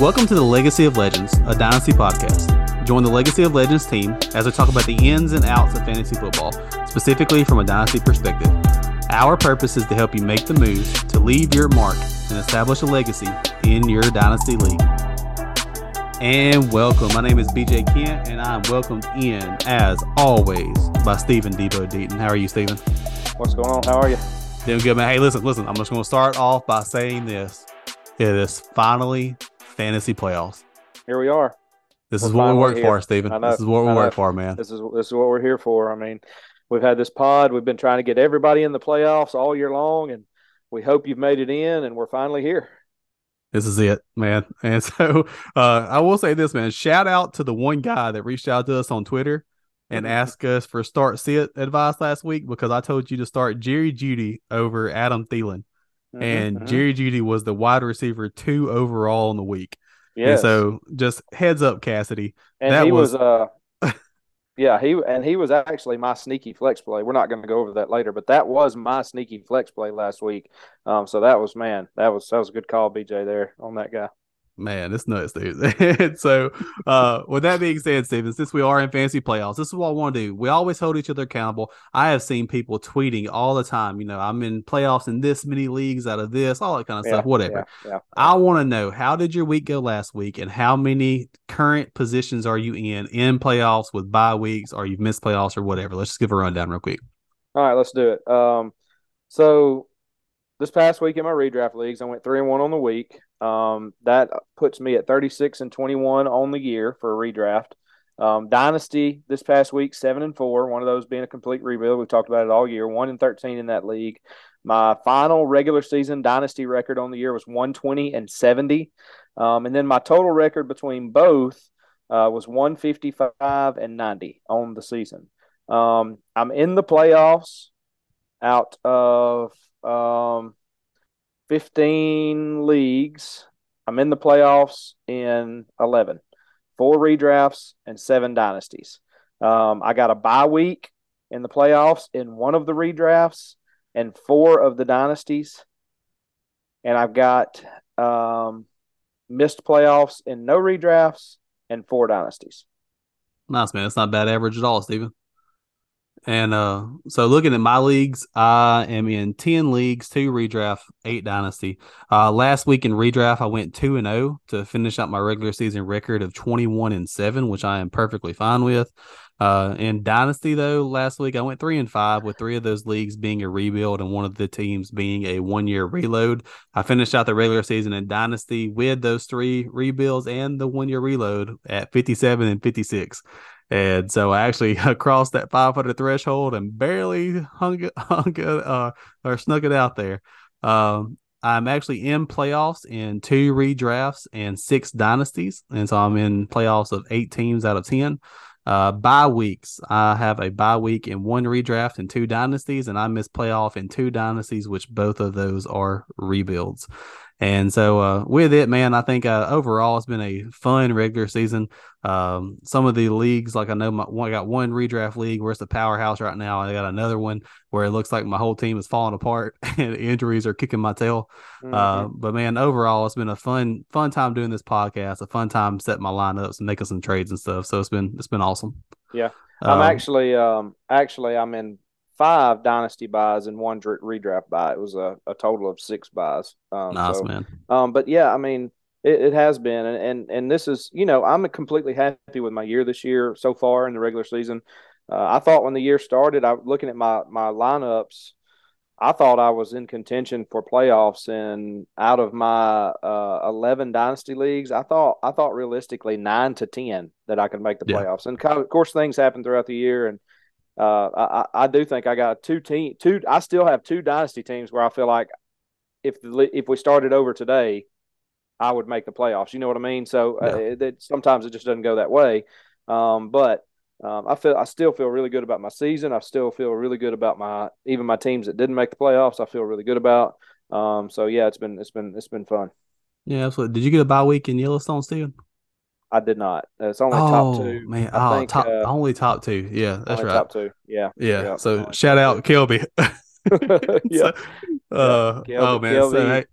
Welcome to the Legacy of Legends, a Dynasty podcast. Join the Legacy of Legends team as we talk about the ins and outs of fantasy football, specifically from a Dynasty perspective. Our purpose is to help you make the moves to leave your mark and establish a legacy in your Dynasty League. And welcome. My name is BJ Kent, and I'm welcomed in, as always, by Stephen Debo Deaton. How are you, Stephen? What's going on? How are you? Doing good, man. Hey, listen, listen. I'm just going to start off by saying this. It is finally fantasy playoffs. Here we are. This we're is what we work for, Stephen. This is what we work for, man. This is this is what we're here for. I mean, we've had this pod. We've been trying to get everybody in the playoffs all year long, and we hope you've made it in, and we're finally here. This is it, man. And so uh, I will say this, man. Shout out to the one guy that reached out to us on Twitter and mm-hmm. asked us for start sit advice last week because I told you to start Jerry Jeudy over Adam Thielen. Mm-hmm, and mm-hmm. Jerry Jeudy was the wide receiver two overall in the week. Yeah. So just heads up, Cassidy. And that he was, was uh yeah, he and he was actually my sneaky flex play. We're not going to go over that later, but that was my sneaky flex play last week. Um, so that was man, that was that was a good call, BJ, there on that guy. Man, it's nuts, dude. so, uh, with that being said, Steven, since we are in fantasy playoffs, this is what I want to do. We always hold each other accountable. I have seen people tweeting all the time, you know, I'm in playoffs in this many leagues out of this, all that kind of yeah, stuff, whatever. Yeah, yeah, I want to know how did your week go last week and how many current positions are you in in playoffs with bye weeks or you've missed playoffs or whatever? Let's just give a rundown real quick. All right, let's do it. Um, so this past week in my redraft leagues, I went three and one on the week. Um, that puts me at 36 and 21 on the year for a redraft. Um, Dynasty this past week, seven and four. One of those being a complete rebuild. We've talked about it all year. One and 13 in that league. My final regular season Dynasty record on the year was 120 and 70. Um, and then my total record between both uh, was 155 and 90 on the season. Um, I'm in the playoffs out of um, 15 leagues. I'm in the playoffs in 11, four redrafts and seven dynasties. Um, I got a bye week in the playoffs in one of the redrafts and four of the dynasties. And I've got um, missed playoffs in no redrafts and four dynasties. Nice, man. It's not bad average at all, Stephen. And uh, so looking at my leagues, I am in 10 leagues, two redraft, eight dynasty. Uh, last week in redraft, I went 2 and 0 to finish out my regular season record of 21 and 7, which I am perfectly fine with. Uh, in dynasty though, last week I went 3 and 5 with three of those leagues being a rebuild and one of the teams being a one year reload. I finished out the regular season in dynasty with those three rebuilds and the one year reload at 57 and 56. And so I actually crossed that 500 threshold and barely hung it, hung uh, or snuck it out there. Um, I'm actually in playoffs in two redrafts and six dynasties. And so I'm in playoffs of eight teams out of 10. Uh, bye weeks. I have a bye week in one redraft and two dynasties, and I miss playoff in two dynasties, which both of those are rebuilds. And so, uh, with it, man, I think uh, overall it's been a fun regular season. Um, some of the leagues, like I know, my, I got one redraft league where it's the powerhouse right now. I got another one where it looks like my whole team is falling apart and injuries are kicking my tail. Uh, mm-hmm. Uh, but man, overall, it's been a fun, fun time doing this podcast. A fun time setting my lineups and making some trades and stuff. So it's been, it's been awesome. Yeah, I'm um, actually, um, actually, I'm in five dynasty buys and one redraft buy. It was a, a total of six buys. Um, nice so, man. Um, but yeah, I mean, it, it, has been, and, and and this is, you know, I'm completely happy with my year this year so far in the regular season. Uh, I thought when the year started, I looking at my my lineups. I thought I was in contention for playoffs, and out of my uh, eleven dynasty leagues, I thought I thought realistically nine to ten that I could make the playoffs. Yeah. And of course, things happen throughout the year, and uh, I, I do think I got two team two. I still have two dynasty teams where I feel like if the, if we started over today, I would make the playoffs. You know what I mean? So uh, yeah. uh, it, it, sometimes it just doesn't go that way. Um, but um, I feel I still feel really good about my season. I still feel really good about my even my teams that didn't make the playoffs. I feel really good about. Um, so yeah, it's been it's been it's been fun. Yeah, absolutely. Did you get a bye week in Yellowstone, Steven? I did not. It's only oh, top two. Man, I oh, think, top, uh, only top two. Yeah, that's right. Top two. Yeah. Yeah. yeah so shout out Kelby. yeah. Uh, Kelby, oh man. Kelby, so, hey,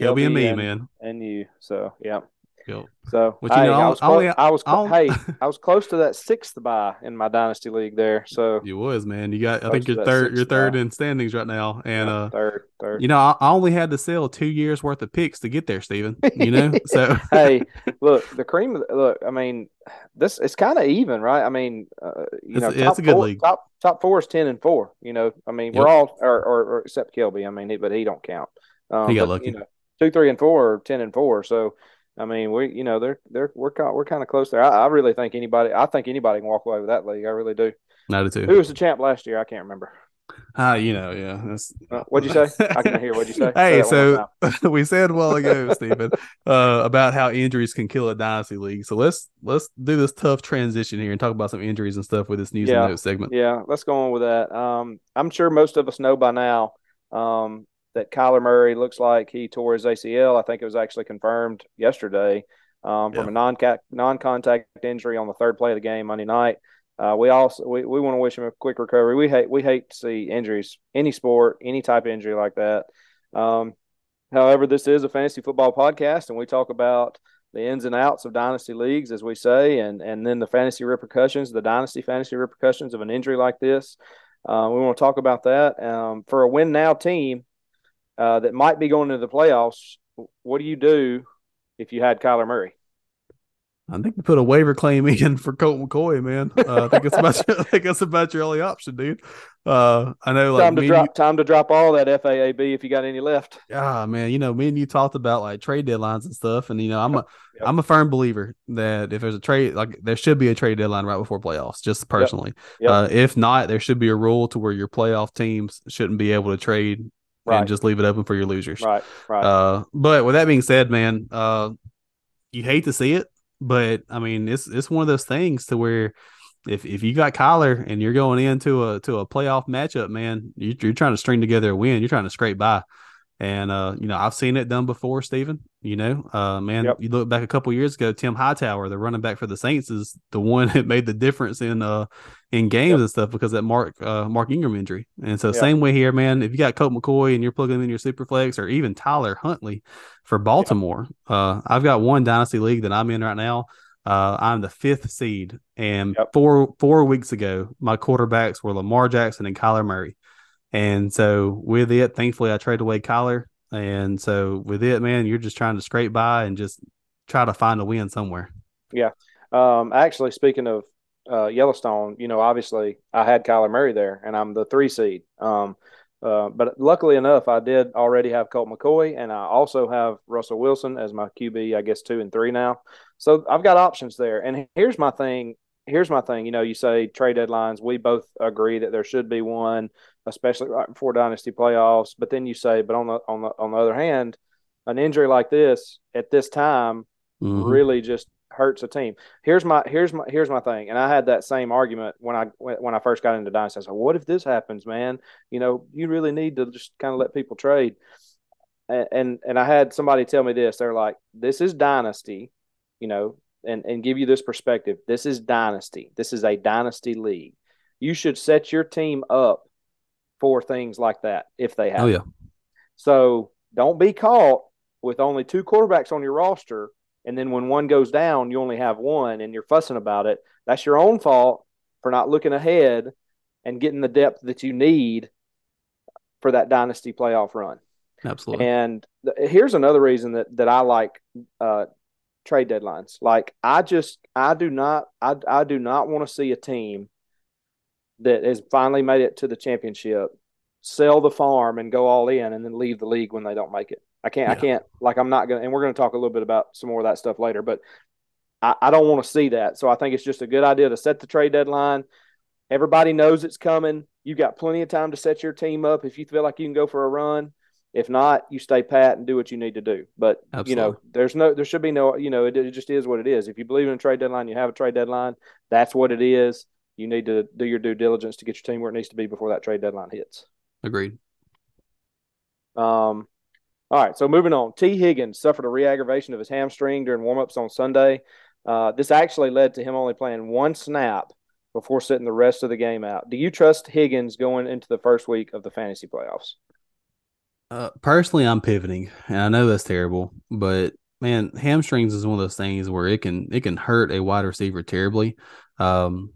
Kelby, and me, and, man. And you. So yeah. Yep. So, But, you hey, know, I was, I'll- clo- I was, I'll- hey, I was close to that sixth buy in my dynasty league there. So, You was man. You got. I think you're third. You're third spot. in standings right now, and uh, third, third. you know, I, I only had to sell two years worth of picks to get there, Steven. You know, so hey, look, the cream. Look, I mean, this it's kind of even, right? I mean, uh, you It's- know, top a good four, league. Top top four is ten and four. You know, I mean, we're all, or, or, or except Kelby. I mean, he, but he don't count. Um, He got but, lucky. You know, two, three, and four, are ten and four. So, I mean, we, you know, they're they're we're kind we're kind of close there. I, I really think anybody. I think anybody can walk away with that league. I really do. not a Who was the champ last year? I can't remember. Ah, you know, yeah. That's, Uh, what'd you say? I can hear. What'd you say? Hey, so we said a while ago, Stephen, uh, about how injuries can kill a dynasty league. So let's let's do this tough transition here and talk about some injuries and stuff with this news Yeah. and notes segment. Yeah, let's go on with that. Um, I'm sure most of us know by now um, that Kyler Murray looks like he tore his ACL. I think it was actually confirmed yesterday um, from Yeah. a non non contact injury on the third play of the game Monday night. Uh, we also we, we want to wish him a quick recovery. We hate we hate to see injuries, any sport, any type of injury like that. Um, however, this is a fantasy football podcast, and we talk about the ins and outs of dynasty leagues, as we say, and and then the fantasy repercussions, the dynasty fantasy repercussions of an injury like this. Uh, we want to talk about that. Um, for a win now team uh, that might be going into the playoffs, what do you do if you had Kyler Murray? I think we put a waiver claim in for Colt McCoy, man. Uh, I think it's about your, I think that's about your only option, dude. Uh, I know, like time to drop time to drop all that FAAB if you got any left. you, ah, man, you know, me and you talked about like trade deadlines and stuff, and you know, I'm a Yep. am a firm believer that if there's a trade, like there should be a trade deadline right before playoffs. Just personally, Yep. Uh, if not, there should be a rule to where your playoff teams shouldn't be able to trade Right. and just leave it open for your losers. Right, right. Uh, but with that being said, man, uh, you hate to see it, but I mean, it's it's one of those things to where if if you got Kyler and you're going into a to a playoff matchup, man, you, you're trying to string together a win. You're trying to scrape by, and uh, you know, I've seen it done before, Stephen. You know, uh, man, Yep. you look back a couple years ago, Tim Hightower, the running back for the Saints, is the one that made the difference in uh in games Yep. and stuff because of that Mark uh Mark Ingram injury. And so Yeah. same way here, man. If you got Colt McCoy and you're plugging in your Superflex or even Tyler Huntley for Baltimore, uh, I've got one dynasty league that I'm in right now. Uh, I'm the fifth seed, and Yep. four four weeks ago, my quarterbacks were Lamar Jackson and Kyler Murray. And so with it, thankfully, I traded away Kyler. And so with it, man, you're just trying to scrape by and just try to find a win somewhere. Yeah. Um, actually, speaking of uh, Yellowstone, you know, obviously I had Kyler Murray there, and I'm the three seed. Um, uh, but luckily enough, I did already have Colt McCoy, and I also have Russell Wilson as my QB. I guess two and three now. So I've got options there. And here's my thing. Here's my thing. You know, you say trade deadlines. We both agree that there should be one, especially right before dynasty playoffs. But then you say, but on the on the on the other hand, an injury like this at this time Mhm. really just hurts a team. Here's my here's my here's my thing, and I had that same argument when I when I first got into dynasty. I said, "What if this happens, man? You know, you really need to just kind of let people trade." And, and and I had somebody tell me this. They're like, "This is dynasty," you know, and and give you this perspective. This is dynasty. This is a dynasty league. You should set your team up for things like that if they happen. Oh yeah, So don't be caught with only two quarterbacks on your roster, and then when one goes down, you only have one, and you're fussing about it. That's your own fault for not looking ahead and getting the depth that you need for that dynasty playoff run. absolutely. And th- here's another reason that that I like uh, trade deadlines. Like I just I do not I I do not want to see a team that has finally made it to the championship sell the farm and go all in and then leave the league when they don't make it. I can't I can't like I'm not gonna and we're gonna talk a little bit about some more of that stuff later, but I, I don't want to see that. So I think it's just a good idea to set the trade deadline. Everybody knows it's coming. You've got plenty of time to set your team up if you feel like you can go for a run. If not, you stay pat and do what you need to do. But you know, there's no, there should be no, you know, it, it just is what it is. If you believe in a trade deadline, you have a trade deadline. That's what it is. You need to do your due diligence to get your team where it needs to be before that trade deadline hits. Agreed. Um, all right, so moving on. Tee Higgins suffered a re-aggravation of his hamstring during warmups on Sunday. Uh, this actually led to him only playing one snap before sitting the rest of the game out. Do you trust Higgins going into the first week of the fantasy playoffs? Uh, personally, I'm pivoting, and I know that's terrible, but man, hamstrings is one of those things where it can it can hurt a wide receiver terribly. Um,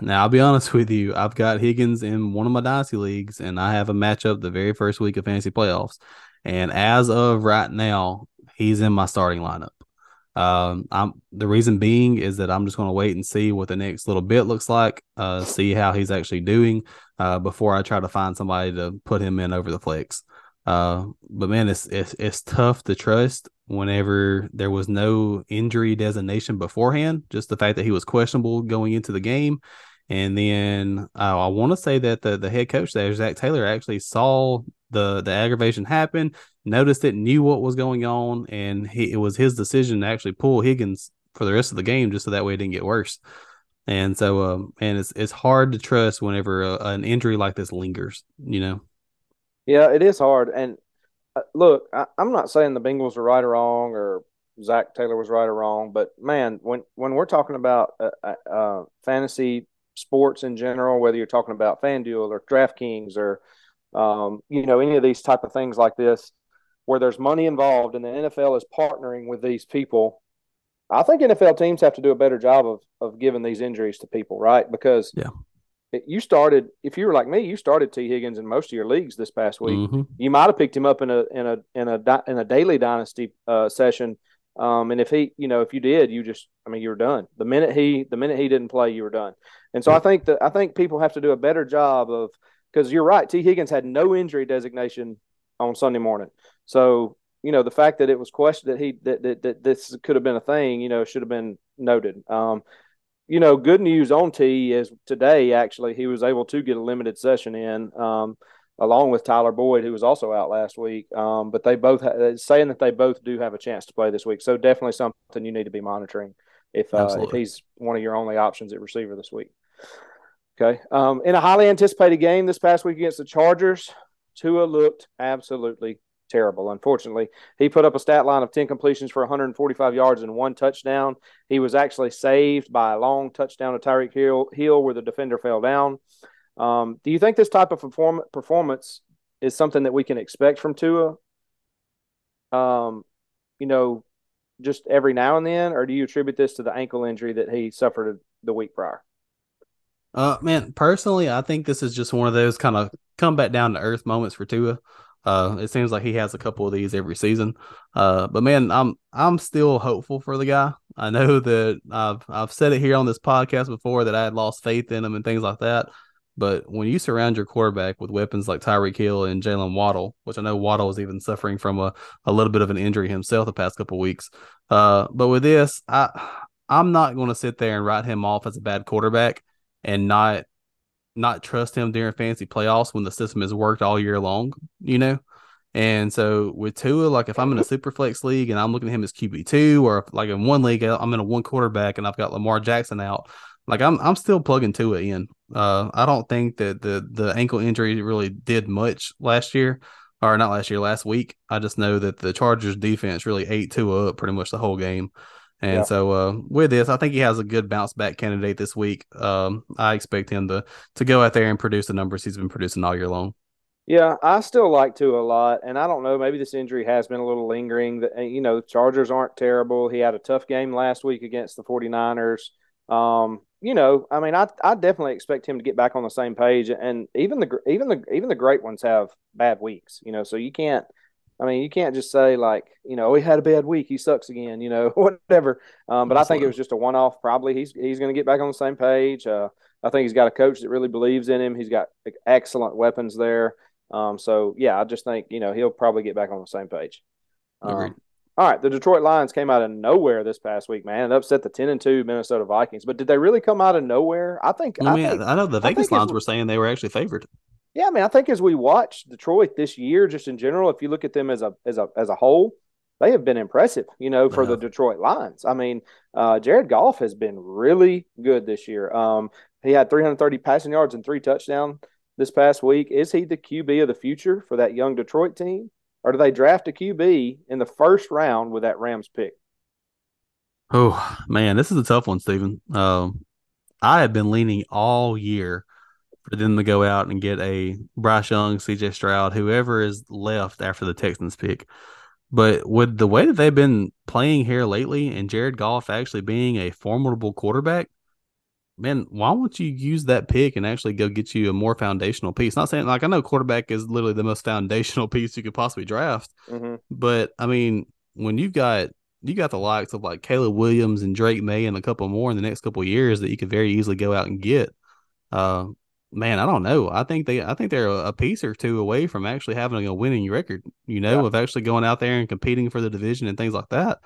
now I'll be honest with you, I've got Higgins in one of my dynasty leagues, and I have a matchup the very first week of fantasy playoffs. And as of right now, he's in my starting lineup. Um, I'm the reason being is that I'm just going to wait and see what the next little bit looks like, uh, see how he's actually doing, uh, before I try to find somebody to put him in over the flex. Uh, but man, it's, it's it's tough to trust whenever there was no injury designation beforehand. Just the fact that he was questionable going into the game, and then uh, I want to say that the the head coach there, Zac Taylor, actually saw the the aggravation happen, noticed it, knew what was going on, and he, it was his decision to actually pull Higgins for the rest of the game, just so that way it didn't get worse. And so, um, and it's it's hard to trust whenever a, an injury like this lingers. You know. Yeah, it is hard. And uh, look, I, am not saying the Bengals are right or wrong, or Zac Taylor was right or wrong, but man, when when we're talking about uh, uh, uh fantasy sports in general, whether you're talking about FanDuel or DraftKings or um, you know any of these type of things like this, where there's money involved and the NFL is partnering with these people. I think NFL teams have to do a better job of of giving these injuries to people, right? Because yeah you started if you were like me you started Tee Higgins in most of your leagues this past week. Mm-hmm. you might have picked him up in a in a in a in a daily dynasty uh, session. Um, and if he you know if you did you just i mean you were done. The minute he the minute he didn't play you were done. And so i think that i think people have to do a better job of because you're right Tee Higgins had no injury designation on sunday morning. So you know the fact that it was questioned that he that, that, that this could have been a thing you know should have been noted. Um, you know, good news on T is today actually he was able to get a limited session in, um, along with Tyler Boyd, who was also out last week. Um, but they both ha- saying that they both do have a chance to play this week, so definitely something you need to be monitoring if uh, if he's one of your only options at receiver this week. Okay, um, in a highly anticipated game this past week against the Chargers, Tua looked absolutely terrible. Unfortunately, he put up a stat line of 10 completions for 145 yards and one touchdown. He was actually saved by a long touchdown to Tyreek Hill, Hill where the defender fell down. Um, do you think this type of perform- performance is something that we can expect from Tua? Um, you know, just every now and then, or do you attribute this to the ankle injury that he suffered the week prior? Uh, man, personally, I think this is just one of those kind of come back down to earth moments for Tua. Uh, it seems like he has a couple of these every season. Uh, but man, I'm I'm still hopeful for the guy. I know that I've I've said it here on this podcast before that I had lost faith in him and things like that. But when you surround your quarterback with weapons like Tyreek Hill and Jaylen Waddle, which I know Waddle was even suffering from a, a little bit of an injury himself the past couple weeks. Uh, but with this, I I'm not going to sit there and write him off as a bad quarterback and not not trust him during fantasy playoffs when the system has worked all year long, you know? And so with Tua, like if I'm in a super flex league and I'm looking at him as QB two, or like in one league I'm in a one quarterback and I've got Lamar Jackson out, like I'm I'm still plugging Tua in. Uh, I don't think that the the ankle injury really did much last year, or not last year, last week. I just know that the Chargers defense really ate Tua up pretty much the whole game. And yeah. so uh, with this, I think he has a good bounce back candidate this week. Um, I expect him to to go out there and produce the numbers he's been producing all year long. Yeah, I still like Tua lot, and I don't know. Maybe this injury has been a little lingering. That you know, Chargers aren't terrible. He had a tough game last week against the 49ers. Um, you know, I mean, I I definitely expect him to get back on the same page. And even the even the even the great ones have bad weeks. You know, so you can't I mean, you can't just say like, you know, he had a bad week, he sucks again, you know, whatever. Um, but I think it was just a one-off. Probably he's he's going to get back on the same page. Uh, I think he's got a coach that really believes in him. He's got excellent weapons there. Um, so yeah, I just think you know he'll probably get back on the same page. Um, all right, the Detroit Lions came out of nowhere this past week, man, and upset the ten and two Minnesota Vikings. But did they really come out of nowhere? I think. I, mean, I, think, I know the Vegas lines were saying they were actually favored. Yeah, I mean, I think as we watch Detroit this year, just in general, if you look at them as a as a as a whole, they have been impressive. You know, for the Detroit Lions. I mean, uh, Jared Goff has been really good this year. Um, he had 330 passing yards and three touchdowns this past week. Is he the QB of the future for that young Detroit team, or do they draft a QB in the first round with that Rams pick? Oh man, this is a tough one, Stephen. Um, I have been leaning all year for them to go out and get a Bryce Young, CJ Stroud, whoever is left after the Texans pick. But with the way that they've been playing here lately, and Jared Goff actually being a formidable quarterback, man, why won't you use that pick and actually go get you a more foundational piece? Not saying like I know quarterback is literally the most foundational piece you could possibly draft, mm-hmm. but I mean, when you've got you got the likes of like Caleb Williams and Drake Maye and a couple more in the next couple years that you could very easily go out and get. Uh, man, I don't know. I think they, I think they're a, piece or two away from actually having a winning record. You know, yeah. of actually going out there and competing for the division and things like that.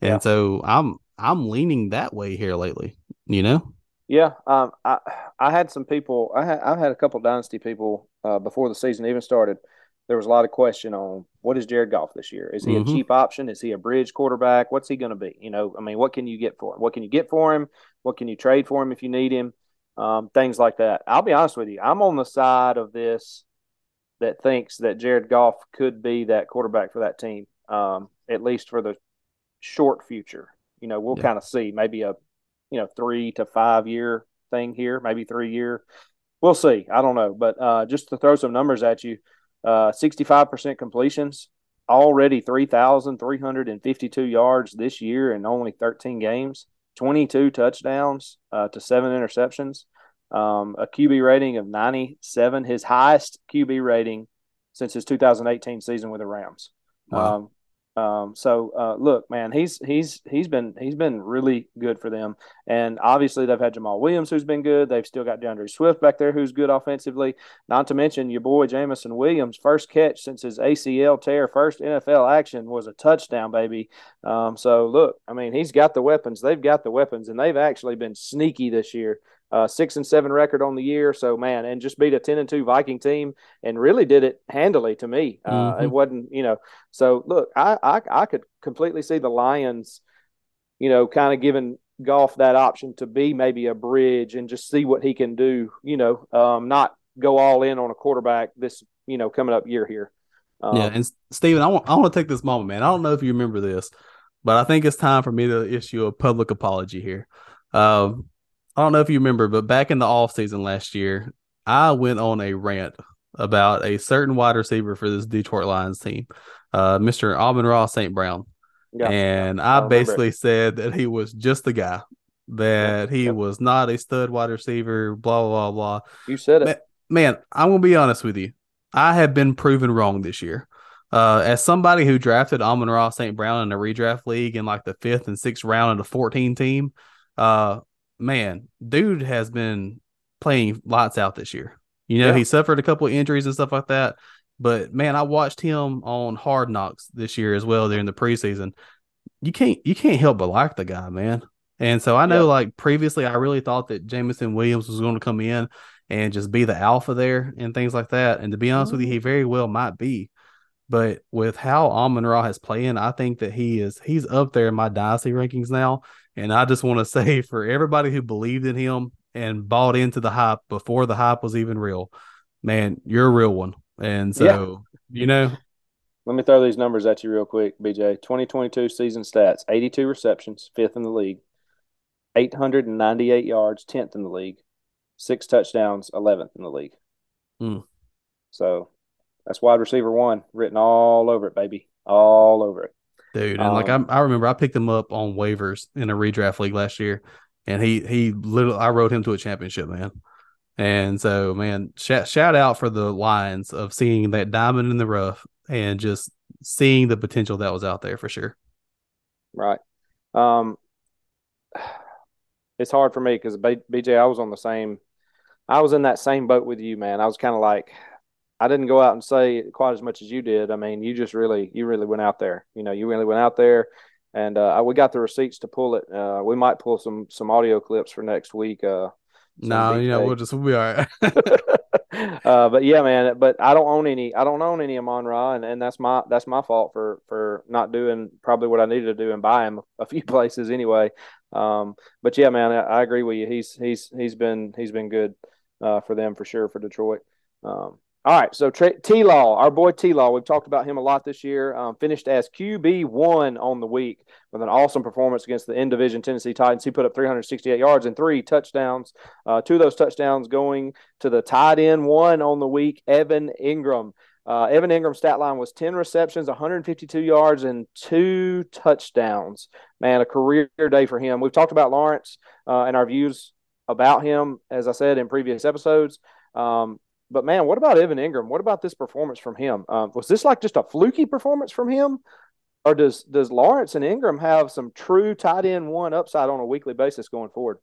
And yeah. so I'm, I'm leaning that way here lately. You know. Yeah, um, I I had some people. I had I've had a couple dynasty people uh, before the season even started. There was a lot of question on what is Jared Goff this year? Is he mm-hmm. a cheap option? Is he a bridge quarterback? What's he going to be? You know, I mean, what can you get for him? What can you get for him? What can you trade for him if you need him? Um, things like that. I'll be honest with you. I'm on the side of this that thinks that Jared Goff could be that quarterback for that team, um, at least for the short future. You know, we'll yeah. kind of see maybe a you know three to five year thing here, maybe three year. We'll see. I don't know, but uh, just to throw some numbers at you, uh, sixty-five percent completions, already three thousand three hundred and fifty-two yards this year in only thirteen games, twenty-two touchdowns uh, to seven interceptions, um, a QB rating of ninety-seven, his highest QB rating since his 2018 season with the Rams. Wow. Um, um, so uh, look, man, he's he's he's been he's been really good for them, and obviously they've had Jamaal Williams who's been good. They've still got D'Andre Swift back there who's good offensively. Not to mention your boy Jameson Williams, first catch since his ACL tear, first NFL action was a touchdown, baby. Um, so look, I mean, he's got the weapons. They've got the weapons, and they've actually been sneaky this year uh, six and seven record on the year. So man, and just beat a ten and two Viking team, and really did it handily to me. Uh, mm-hmm. It wasn't, you know. So look, I, I I could completely see the Lions, you know, kind of giving Goff that option to be maybe a bridge and just see what he can do. You know, um, not go all in on a quarterback this you know coming up year here. Um, yeah, and Steven, I want I want to take this moment, man. I don't know if you remember this, but I think it's time for me to issue a public apology here. Um, I don't know if you remember, but back in the off season last year, I went on a rant about a certain wide receiver for this Detroit Lions team, uh, Mr. Amon-Ra St. Brown. Yeah, and I, I basically said that he was just the guy, that he was not a stud wide receiver, blah, blah, blah, blah. You said it. Man, man I'm going to be honest with you. I have been proven wrong this year. Uh, as somebody who drafted Amon-Ra St. Brown in a redraft league in like the fifth and sixth round of the 14 team, uh, man, dude has been playing lots out this year. You know, yeah. he suffered a couple of injuries and stuff like that. But man, I watched him on Hard Knocks this year as well during the preseason. You can't you can't help but like the guy, man. And so I know yeah. like previously I really thought that Jameson Williams was going to come in and just be the alpha there and things like that. And to be honest mm-hmm. with you, he mm-hmm. very well might be. But with how Amon Ra has playing, I think that he is he's up there in my dynasty rankings now. And I just want to say for everybody who believed in him and bought into the hype before the hype was even real, man, you're a real one. And so, yeah. you know, let me throw these numbers at you real quick, BJ. 2022 season stats 82 receptions, fifth in the league, 898 yards, 10th in the league, six touchdowns, 11th in the league. Mm. So that's wide receiver one written all over it, baby. All over it dude. And um, like I, I remember, I picked him up on waivers in a redraft league last year, and he he literally I rode him to a championship, man. And so, man, shout shout out for the Lions of seeing that diamond in the rough and just seeing the potential that was out there for sure. Right. Um, it's hard for me because BJ, I was on the same, I was in that same boat with you, man. I was kind of like, I didn't go out and say quite as much as you did. I mean, you just really, you really went out there. You know, you really went out there, and uh, we got the receipts to pull it. Uh, we might pull some some audio clips for next week. Uh, no, you know, we'll just we'll be all right. uh, but yeah, man. But I don't own any. I don't own any Amon Ra, and, and that's my that's my fault for for not doing probably what I needed to do and buy him a few places anyway. Um, but yeah, man, I, I, agree with you. He's he's he's been he's been good uh, for them for sure for Detroit. Um, all right, so T Law, our boy T Law, we've talked about him a lot this year. Um, finished as QB one on the week with an awesome performance against the in division Tennessee Titans. He put up 368 yards and three touchdowns. Uh, two of those touchdowns going to the tight end one on the week, Evan Engram. Uh, Evan Engram's stat line was 10 receptions, 152 yards, and two touchdowns. Man, a career day for him. We've talked about Lawrence uh, and our views about him, as I said in previous episodes. Um, but man, what about Evan Engram? What about this performance from him? Um, was this like just a fluky performance from him, or does does Lawrence and Engram have some true tight end one upside on a weekly basis going forward?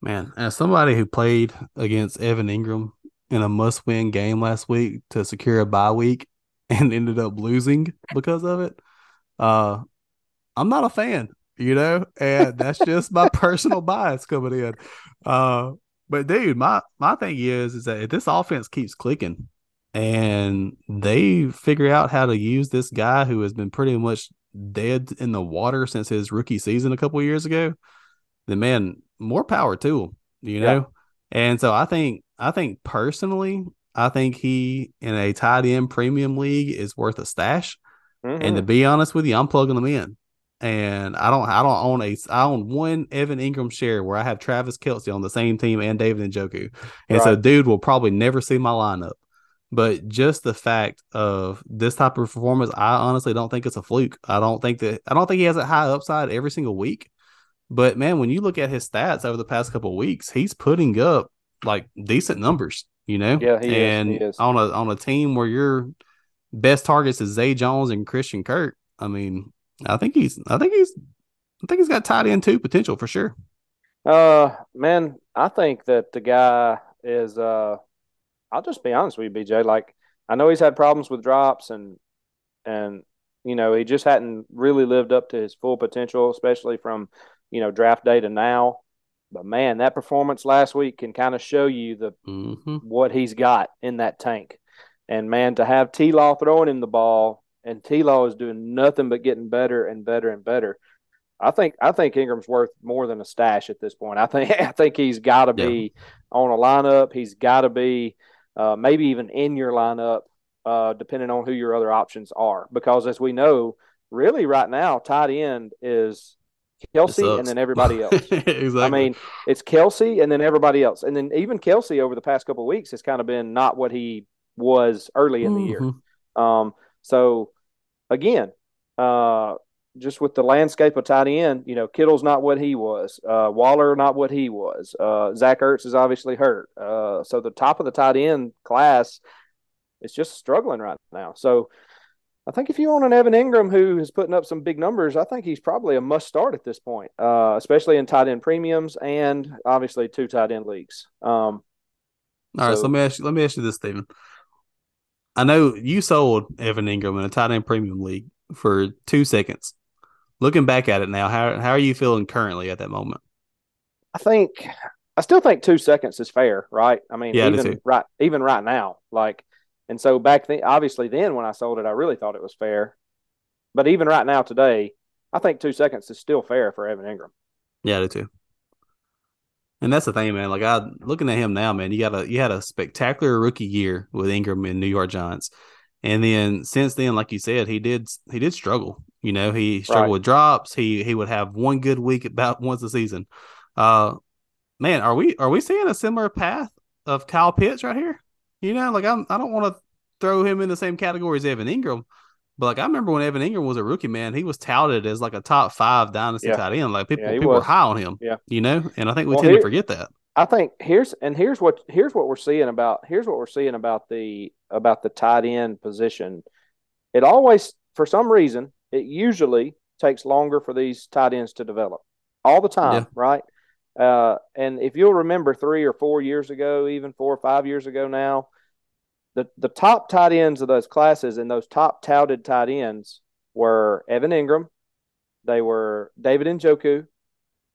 Man, as somebody who played against Evan Engram in a must win game last week to secure a bye week and ended up losing because of it. Uh, I'm not a fan, you know, and that's just my personal bias coming in. Uh, but dude, my my thing is is that if this offense keeps clicking and they figure out how to use this guy who has been pretty much dead in the water since his rookie season a couple years ago, then man, more power to him, you know. Yeah. And so I think I think personally, I think he in a tight end premium league is worth a stash. Mm-hmm. And to mm-hmm. be honest with you, I'm plugging them in. And I don't I don't own a I own one Evan Engram share where I have Travis Kelce on the same team and David Njoku. And right. so dude will probably never see my lineup. But just the fact of this type of performance, I honestly don't think it's a fluke. I don't think that I don't think he has a high upside every single week. But man, when you look at his stats over the past couple weeks, he's putting up like decent numbers, you know. Yeah, he and is, he is. on a on a team where your best targets is Zay Jones and Christian Kirk. I mean, I think he's I think he's I think he's got tight end two potential for sure. Uh man, I think that the guy is uh I'll just be honest with you, BJ. Like I know he's had problems with drops and and you know, he just hadn't really lived up to his full potential, especially from, you know, draft day to now. But man, that performance last week can kind of show you the mm-hmm. what he's got in that tank. And man, to have T Law throwing him the ball and T Law is doing nothing but getting better and better and better. I think I think Engram's worth more than a stash at this point. I think I think he's got to be yeah. on a lineup. He's got to be uh, maybe even in your lineup, uh, depending on who your other options are. Because as we know, really right now, tight end is Kelce and then everybody else. exactly. I mean, it's Kelce and then everybody else. And then even Kelce over the past couple of weeks has kind of been not what he was early in mm-hmm. the year. Mm-hmm. Um, so again, uh, just with the landscape of tight end, you know, Kittle's not what he was. Uh, Waller not what he was. Uh, Zach Ertz is obviously hurt. Uh, so the top of the tight end class is just struggling right now. So I think if you own an Evan Engram who is putting up some big numbers, I think he's probably a must start at this point, uh, especially in tight end premiums and obviously two tight end leagues. Um, All so, right, so let me ask you. Let me ask you this, Stephen. I know you sold Evan Engram in a tight end premium league for two seconds. Looking back at it now, how how are you feeling currently at that moment? I think I still think two seconds is fair, right? I mean, yeah, even right even right now, like and so back then, obviously, then when I sold it, I really thought it was fair. But even right now, today, I think two seconds is still fair for Evan Engram. Yeah, I do too. And that's the thing, man. Like I looking at him now, man. You got a you had a spectacular rookie year with Engram in New York Giants, and then since then, like you said, he did he did struggle. You know, he struggled right. with drops. He he would have one good week about once a season. Uh, man, are we are we seeing a similar path of Kyle Pitts right here? You know, like I'm, I don't want to throw him in the same category as Evan Engram, but like I remember when Evan Engram was a rookie, man, he was touted as like a top five dynasty yeah. tight end. Like people, yeah, people was. were high on him. Yeah, you know, and I think we well, tend here, to forget that. I think here's and here's what here's what we're seeing about here's what we're seeing about the about the tight end position. It always, for some reason, it usually takes longer for these tight ends to develop all the time, yeah. right? Uh, and if you'll remember three or four years ago, even four or five years ago now, the, the top tight ends of those classes and those top touted tight ends were Evan Engram, they were David Njoku.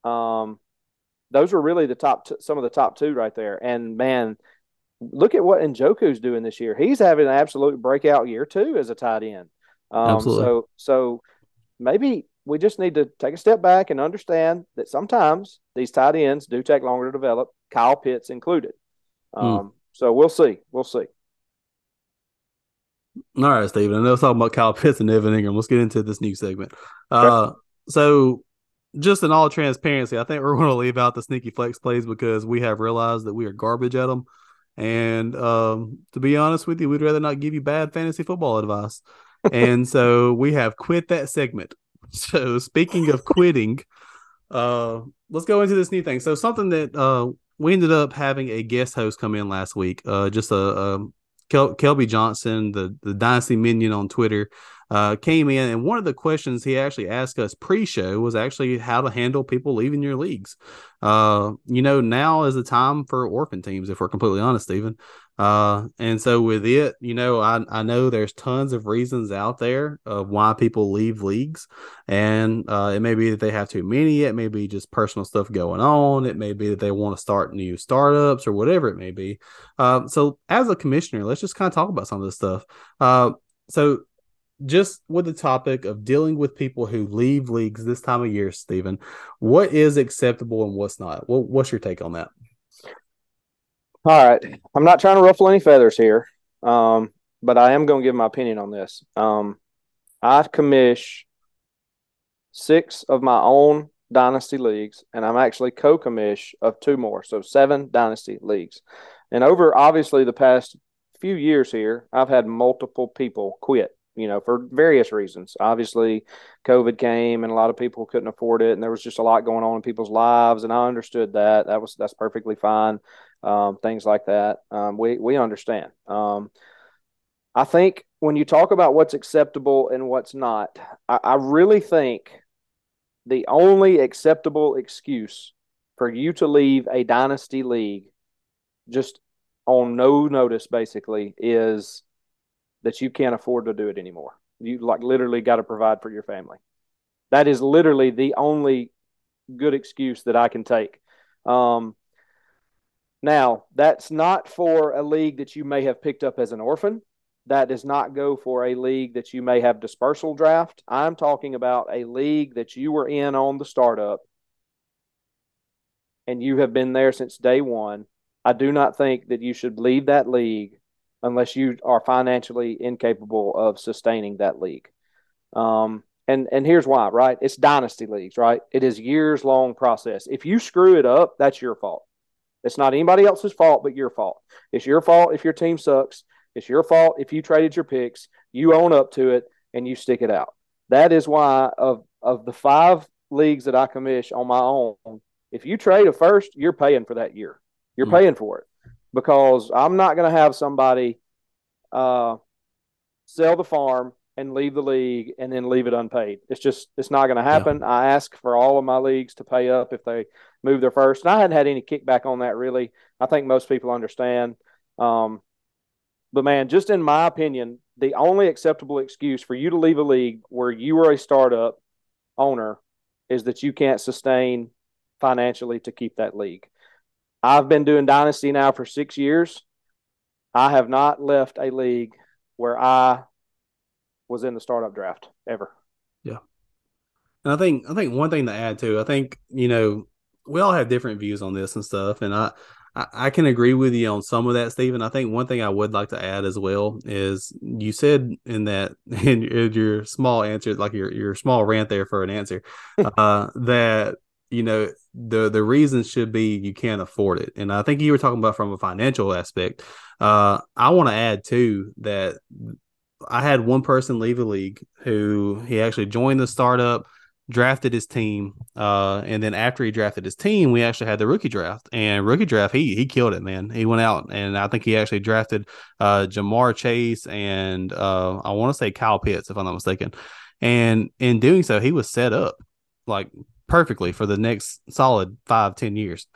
Um, those were really the top, t- some of the top two right there. And man, look at what Njoku's doing this year. He's having an absolute breakout year too as a tight end. Um, Absolutely. So, so maybe we just need to take a step back and understand that sometimes these tight ends do take longer to develop, Kyle Pitts included. Hmm. Um, mm. So we'll see. We'll see. All right, Stephen. I know it's talking about Kyle Pitts and Evan Engram. Let's get into this new segment. Uh, so, just in all transparency, I think we're going to leave out the sneaky flex plays because we have realized that we are garbage at them. And um, to be honest with you, we'd rather not give you bad fantasy football advice. and so we have quit that segment. So speaking of quitting, uh, let's go into this new thing. So something that uh, we ended up having a guest host come in last week. Uh, just a, a Kel- Kelby Johnson, the the Dynasty Minion on Twitter, uh, came in, and one of the questions he actually asked us pre-show was actually how to handle people leaving your leagues. Uh, you know, now is the time for orphan teams, if we're completely honest, Stephen. Uh, and so with it, you know, I, I know there's tons of reasons out there of why people leave leagues. And uh, it may be that they have too many, it may be just personal stuff going on, it may be that they want to start new startups or whatever it may be. Uh, so as a commissioner, let's just kind of talk about some of this stuff. Uh, so just with the topic of dealing with people who leave leagues this time of year, Stephen, what is acceptable and what's not? What, what's your take on that? All right. I'm not trying to ruffle any feathers here, um, but I am going to give my opinion on this. Um, I commish six of my own dynasty leagues, and I'm actually co commish of two more, so seven dynasty leagues. And over obviously the past few years here, I've had multiple people quit you know, for various reasons. Obviously, COVID came and a lot of people couldn't afford it, and there was just a lot going on in people's lives, and I understood that. That was that's perfectly fine. Um, things like that, um, we we understand. Um, I think when you talk about what's acceptable and what's not, I, I really think the only acceptable excuse for you to leave a dynasty league just on no notice basically is that you can't afford to do it anymore. You like literally got to provide for your family. That is literally the only good excuse that I can take. Um, now, that's not for a league that you may have picked up as an orphan. That does not go for a league that you may have dispersal draft. I'm talking about a league that you were in on the startup and you have been there since day one. I do not think that you should leave that league unless you are financially incapable of sustaining that league. Um, and and here's why, right? It's dynasty leagues, right? It is years long process. If you screw it up, that's your fault. It's not anybody else's fault but your fault. It's your fault if your team sucks. It's your fault if you traded your picks. You own up to it and you stick it out. That is why of of the five leagues that I commish on my own, if you trade a first, you're paying for that year. You're mm-hmm. paying for it because I'm not going to have somebody uh, sell the farm and leave the league and then leave it unpaid. It's just it's not going to happen. Yeah. I ask for all of my leagues to pay up if they move their first, and I hadn't had any kickback on that really. I think most people understand. Um, but man, just in my opinion, the only acceptable excuse for you to leave a league where you are a startup owner is that you can't sustain financially to keep that league. I've been doing Dynasty now for six years. I have not left a league where I was in the startup draft ever. Yeah. And I think I think one thing to add too, I think, you know, we all have different views on this and stuff. And I I, can agree with you on some of that, Stephen. I think one thing I would like to add as well is you said in that in, in your small answer, like your your small rant there for an answer, uh, that you know the the reason should be you can't afford it. And i think you were talking about from a financial aspect. Uh i want to add too that i had one person leave the league who he actually joined the startup drafted his team uh and then after he drafted his team we actually had the rookie draft. And rookie draft he he killed it man. He went out and i think he actually drafted uh ja'marr chase and uh i want to say kyle pitts if i'm not mistaken. And in doing so he was set up like perfectly for the next solid five, ten years.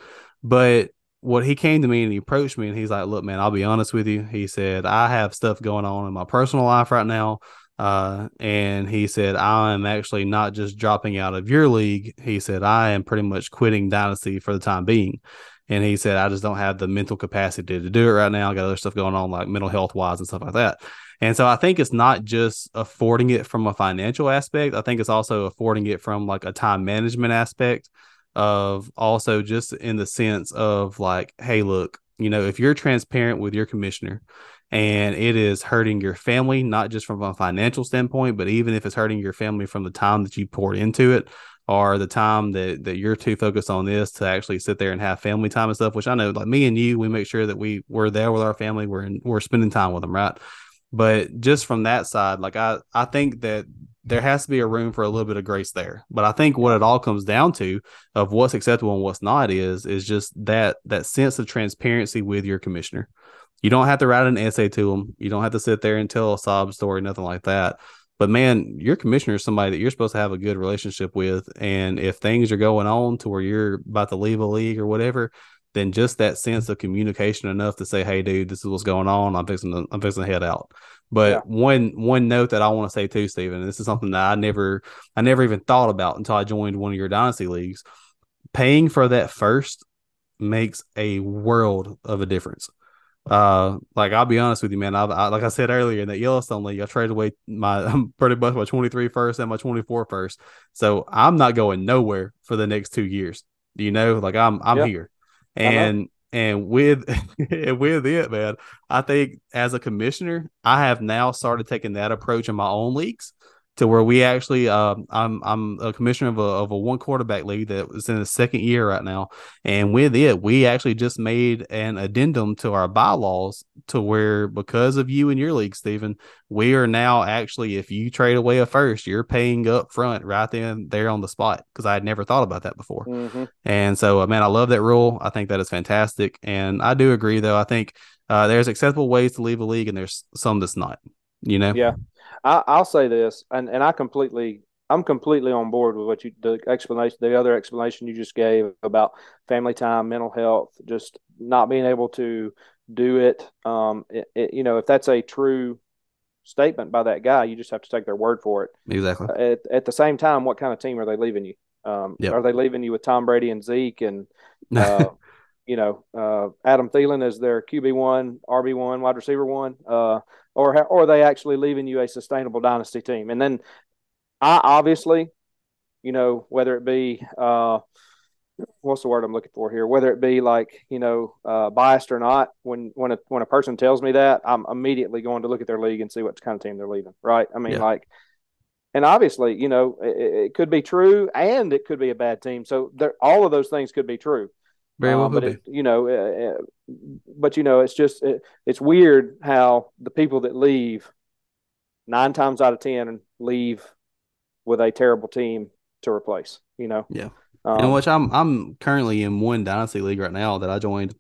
But what he came to me and he approached me and he's like, Look, man, I'll be honest with you. He said, I have stuff going on in my personal life right now. Uh, and he said, I am actually not just dropping out of your league. He said, I am pretty much quitting Dynasty for the time being. And he said, I just don't have the mental capacity to do it right now. I got other stuff going on, like mental health wise and stuff like that. And so I think it's not just affording it from a financial aspect. I think it's also affording it from like a time management aspect of also just in the sense of like, hey, look, you know, if you're transparent with your commissioner and it is hurting your family, not just from a financial standpoint, but even if it's hurting your family from the time that you poured into it, or the time that that you're too focused on this to actually sit there and have family time and stuff. Which I know, like me and you, we make sure that we we're there with our family. We're in, we're spending time with them, right? But just from that side, like I I think that there has to be a room for a little bit of grace there. But I think what it all comes down to of what's acceptable and what's not is is just that that sense of transparency with your commissioner. You don't have to write an essay to them. You don't have to sit there and tell a sob story, nothing like that. But man, your commissioner is somebody that you're supposed to have a good relationship with. And if things are going on to where you're about to leave a league or whatever, then just that sense of communication enough to say, "Hey, dude, this is what's going on. I'm fixing to, I'm fixing to head out." But yeah. one one note that I want to say too, Stephen, and this is something that I never I never even thought about until I joined one of your dynasty leagues. Paying for that first makes a world of a difference. Uh, like I'll be honest with you, man. I, I like I said earlier in that Yellowstone league, I traded away my I'm pretty much my 23 first and my 24 first. So I'm not going nowhere for the next two years. You know, like I'm I'm here, Uh-huh. and and with and with it, man, I think as a commissioner, I have now started taking that approach in my own leagues to where we actually uh, I'm I'm a commissioner of a of a one quarterback league that was in the second year right now, and with it, we actually just made an addendum to our bylaws to where because of you and your league, Stephen, we are now actually if you trade away a first, you're paying up front right then there on the spot because I had never thought about that before, mm-hmm. and so uh, man, I love that rule. I think that is fantastic, and I do agree though. I think uh, there's acceptable ways to leave a league, and there's some that's not. You know, yeah. I, will say this, and, and I completely, I'm completely on board with what you, the explanation, the other explanation you just gave about family time, mental health, just not being able to do it. Um, it, it, you know, if that's a true statement by that guy, you just have to take their word for it. Exactly. At, at the same time, what kind of team are they leaving you? Um, yep. Are they leaving you with Tom Brady and Zeke and, uh, you know, uh, Adam Thielen as their QB one, RB one, wide receiver one? Uh, or or are they actually leaving you a sustainable dynasty team? And then I obviously, you know, whether it be uh, what's the word I'm looking for here, whether it be like you know uh, biased or not, when when a when a person tells me that, I'm immediately going to look at their league and see what kind of team they're leaving. Right? I mean, yeah. like. And obviously, you know, it, it, could be true, and it could be a bad team. So, there, all of those things could be true. Very well, um, but it, you know, uh, but you know, it's just it, it's weird how the people that leave nine times out of ten leave with a terrible team to replace. You know, yeah. Um, and which I'm I'm currently in one dynasty league right now that I joined.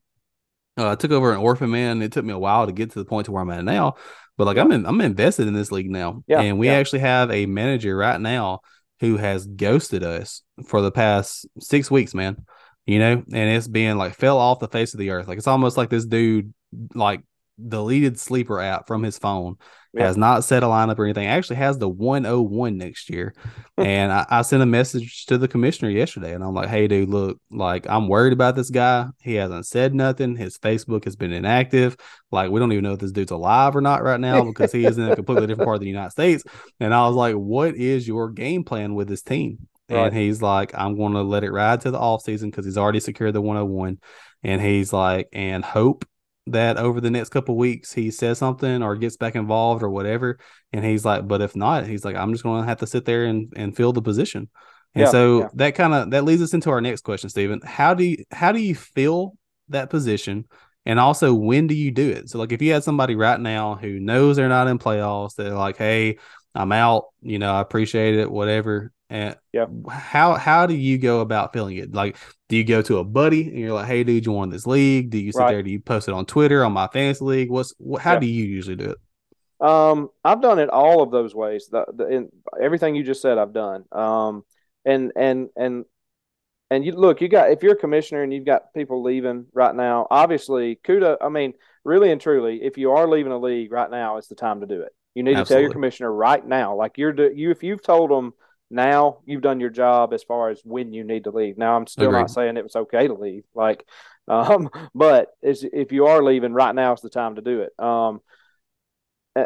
Uh, I took over an orphan man. It took me a while to get to the point to where I'm at now, but like I'm in, I'm invested in this league now, yeah, and we yeah. actually have a manager right now who has ghosted us for the past six weeks, man you know, and it's being like fell off the face of the earth. Like it's almost like this dude like deleted sleeper app from his phone, yeah. has not set a lineup or anything. Actually has the 101 next year. and I, I, sent a message to the commissioner yesterday and I'm like, hey dude, look, like I'm worried about this guy. He hasn't said nothing. His Facebook has been inactive. Like we don't even know if this dude's alive or not right now because he is in a completely different part of the United States. And I was like, what is your game plan with this team? Right. And he's like, I'm going to let it ride to the off season because he's already secured the 101. And he's like, and hope that over the next couple weeks he says something or gets back involved or whatever. And he's like, but if not, he's like, I'm just going to have to sit there and, and fill the position. And yeah, so yeah. that kind of that leads us into our next question, Stephen. How do you how do you fill that position? And also, when do you do it? So, like, if you had somebody right now who knows they're not in playoffs, they're like, "Hey, I'm out. You know, I appreciate it. Whatever. And yeah, how how do you go about filling it? Like, do you go to a buddy and you're like, "Hey, dude, you want this league?" Do you sit right. there? Do you post it on Twitter on my fantasy league? What's what, how yeah. do you usually do it? Um, I've done it all of those ways. The, the in, everything you just said, I've done. Um, and and and and you look, you got if you're a commissioner and you've got people leaving right now, obviously, kuda. I mean, really and truly, if you are leaving a league right now, it's the time to do it. You need Absolutely. to tell your commissioner right now, like you're do you if you've told them now you've done your job as far as when you need to leave. Now I'm still Agreed. not saying it was okay to leave, like, um, but if you are leaving right now, is the time to do it. Um, eh,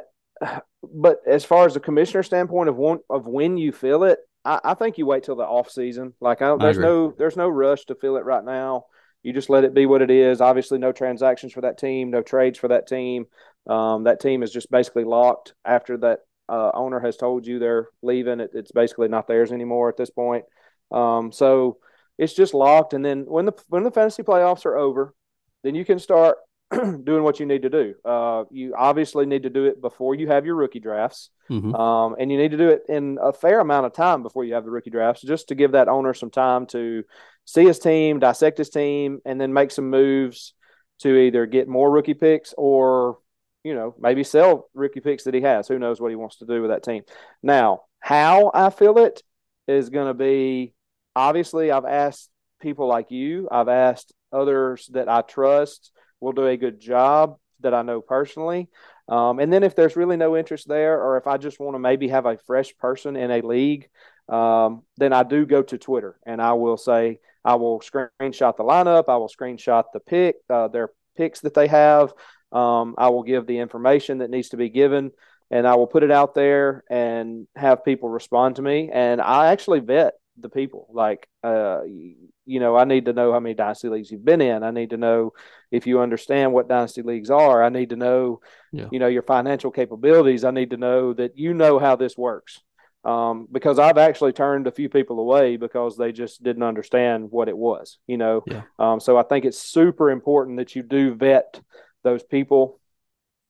but as far as the commissioner standpoint of one of when you feel it, I, I think you wait till the off season. Like, I, there's I no there's no rush to fill it right now. You just let it be what it is. Obviously, no transactions for that team, no trades for that team. Um, that team is just basically locked after that uh, owner has told you they're leaving, it, it's basically not theirs anymore at this point. Um, so it's just locked. And then when the when the fantasy playoffs are over, then you can start doing what you need to do. Uh, you obviously need to do it before you have your rookie drafts, mm-hmm. um, and you need to do it in a fair amount of time before you have the rookie drafts, just to give that owner some time to see his team, dissect his team, and then make some moves to either get more rookie picks or you know maybe sell rookie picks that he has. Who knows what he wants to do with that team? Now, how I feel it is going to be obviously. I've asked people like you. I've asked others that I trust will do a good job that I know personally. Um, and then if there's really no interest there, or if I just want to maybe have a fresh person in a league, um, then I do go to Twitter and I will say I will screenshot the lineup, I will screenshot the pick, uh, their picks that they have. Um, I will give the information that needs to be given, and I will put it out there and have people respond to me. And I actually vet the people. Like, uh, you know, I need to know how many dynasty leagues you've been in. I need to know if you understand what dynasty leagues are. I need to know, yeah. you know, your financial capabilities. I need to know that you know how this works. Um, because I've actually turned a few people away because they just didn't understand what it was, you know. Yeah. Um, so I think it's super important that you do vet those people,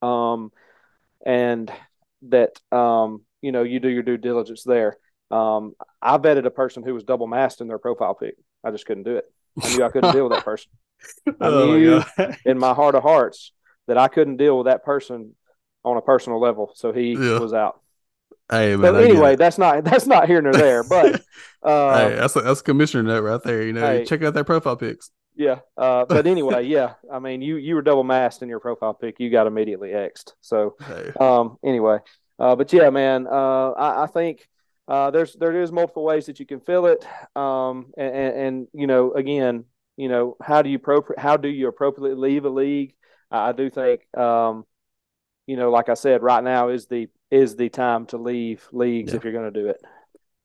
um, and that um, you know you do your due diligence there. Um, I vetted a person who was double masked in their profile pic. I just couldn't do it. I knew I couldn't deal with that person. I oh knew in my heart of hearts that I couldn't deal with that person on a personal level. So he yeah. was out. Hey, man, but anyway, that's not that's not here nor there. But uh, hey, that's a, that's a commissioner note right there. You know, hey, check out their profile pics. Yeah, uh, but anyway, yeah. I mean, you you were double masked in your profile pic. You got immediately xed. So, hey. um, anyway, uh, but yeah, man, uh, I, I think uh, there's there is multiple ways that you can fill it, um, and, and, and, you know, again, you know, how do you pro- how do you appropriately leave a league? I do think, um, you know, like I said, right now is the is the time to leave leagues yeah. if you're going to do it.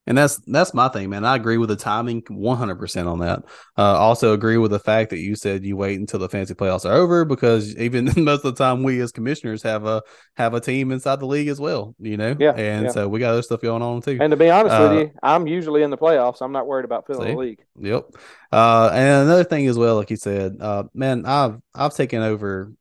And that's that's my thing, man. I agree with the timing 100% on that. Uh, also agree with the fact that you said you wait until the fantasy playoffs are over because even most of the time we as commissioners have a have a team inside the league as well, you know. Yeah. And yeah. so we got other stuff going on too. And to be honest uh, with you, I'm usually in the playoffs. I'm not worried about filling the league. Yep. Uh, and another thing as well, like you said, uh, man, I've I've taken over.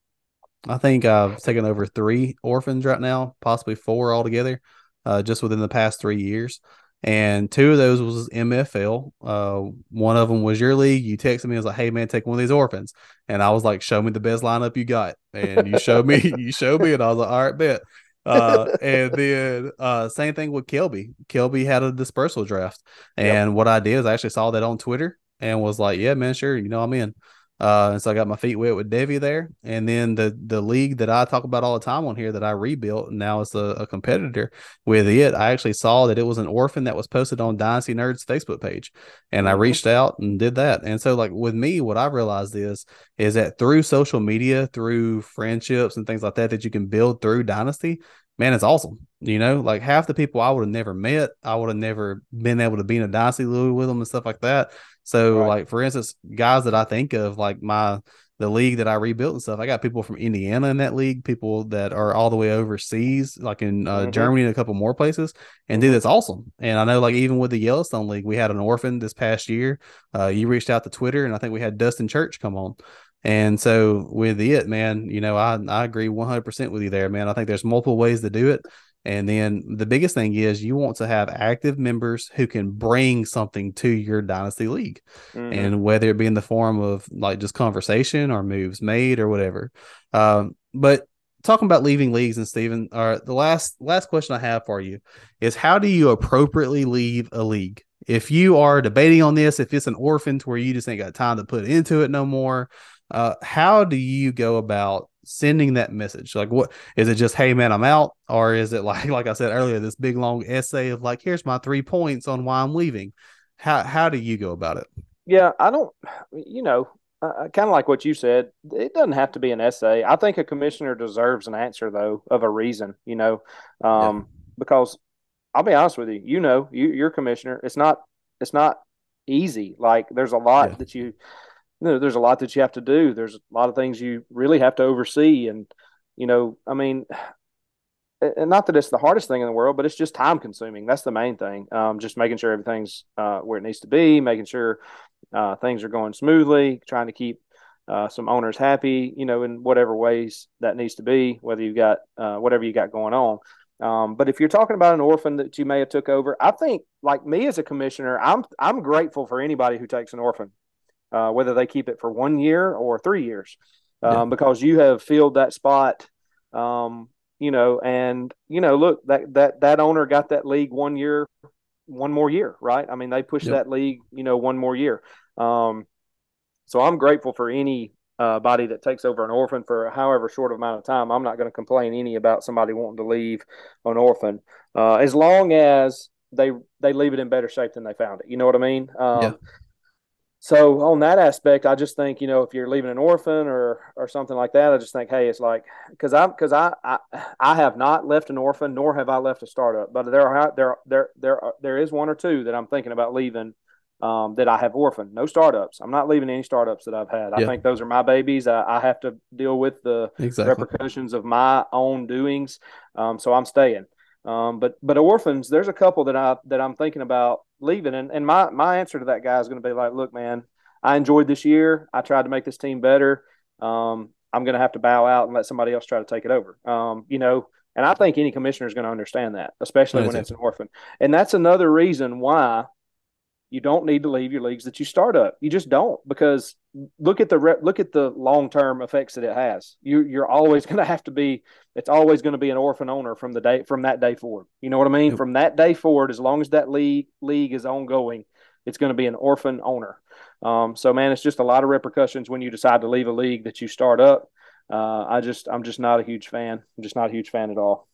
I think I've taken over three orphans right now, possibly four altogether, uh, just within the past three years and two of those was MFL. Uh, one of them was your league. You texted me, I was like, "Hey man, take one of these orphans," and I was like, "Show me the best lineup you got," and you showed me, you showed me, and I was like, "All right, bet." Uh, and then uh, same thing with Kelby. Kelby had a dispersal draft, and yep. what I did is I actually saw that on Twitter and was like, "Yeah, man, sure, you know I'm in." Uh, and so I got my feet wet with Devi there, and then the the league that I talk about all the time on here that I rebuilt, and now it's a, a, competitor with it. I actually saw that it was an orphan that was posted on Dynasty Nerds Facebook page, and I mm-hmm. reached out and did that. And so, like with me, what I realized is is that through social media, through friendships and things like that, that you can build through Dynasty, man, it's awesome. You know, like half the people I would have never met, I would have never been able to be in a dynasty league with them and stuff like that. So, right. like for instance, guys that I think of, like my the league that I rebuilt and stuff, I got people from Indiana in that league, people that are all the way overseas, like in uh, mm-hmm. Germany and a couple more places. And dude, mm-hmm. that's awesome. And I know, like even with the Yellowstone League, we had an orphan this past year. Uh, you reached out to Twitter, and I think we had Dustin Church come on. And so with it, man, you know, I, I agree 100% with you there, man. I think there's multiple ways to do it. And then the biggest thing is you want to have active members who can bring something to your dynasty league. Mm-hmm. And whether it be in the form of like just conversation or moves made or whatever. Um, but talking about leaving leagues and Stephen, uh, the last last question I have for you is how do you appropriately leave a league? If you are debating on this, if it's an orphan to where you just ain't got time to put into it no more, uh, how do you go about sending that message? Like, what is it? Just hey, man, I'm out, or is it like, like I said earlier, this big long essay of like, here's my three points on why I'm leaving. How how do you go about it? Yeah, I don't. You know, uh, kind of like what you said. It doesn't have to be an essay. I think a commissioner deserves an answer though, of a reason. You know, um, yeah. because I'll be honest with you. You know, you, you're commissioner. It's not. It's not easy. Like there's a lot yeah. that you you know, there's a lot that you have to do. There's a lot of things you really have to oversee. And, you know, I mean, and not that it's the hardest thing in the world, but it's just time consuming. That's the main thing. Um, just making sure everything's uh, where it needs to be, making sure uh, things are going smoothly, trying to keep uh, some owners happy, you know, in whatever ways that needs to be, whether you've got uh, whatever you got going on. Um, but if you're talking about an orphan that you may have took over, I think like me as a commissioner, I'm I'm grateful for anybody who takes an orphan, uh, whether they keep it for one year or three years, um, yeah. because you have filled that spot. Um, you know, and you know, look that that that owner got that league one year, one more year, right? I mean, they pushed yep. that league, you know, one more year. Um, so I'm grateful for any uh, body that takes over an orphan for however short of amount of time. I'm not going to complain any about somebody wanting to leave an orphan, uh, as long as they they leave it in better shape than they found it. You know what I mean? Um, yeah. So on that aspect, I just think you know if you're leaving an orphan or or something like that, I just think hey, it's like because I'm because I, I I have not left an orphan nor have I left a startup, but there are there there there are, there is one or two that I'm thinking about leaving um, that I have orphaned. No startups. I'm not leaving any startups that I've had. I think those are my babies. I, I have to deal with the exactly. repercussions of my own doings. Um, so I'm staying. Um, but but orphans, there's a couple that I that I'm thinking about leaving, and and my my answer to that guy is going to be like, look, man, I enjoyed this year. I tried to make this team better. Um, I'm going to have to bow out and let somebody else try to take it over. Um, you know, and I think any commissioner is going to understand that, especially when it's an orphan. And that's another reason why you don't need to leave your leagues that you start up. You just don't because look at the re- look at the long term effects that it has. You you're always going to have to be. It's always going to be an orphan owner from the day from that day forward. You know what I mean? Yep. From that day forward, as long as that league league is ongoing, it's going to be an orphan owner. Um, so man, it's just a lot of repercussions when you decide to leave a league that you start up. Uh, I just I'm just not a huge fan. I'm just not a huge fan at all.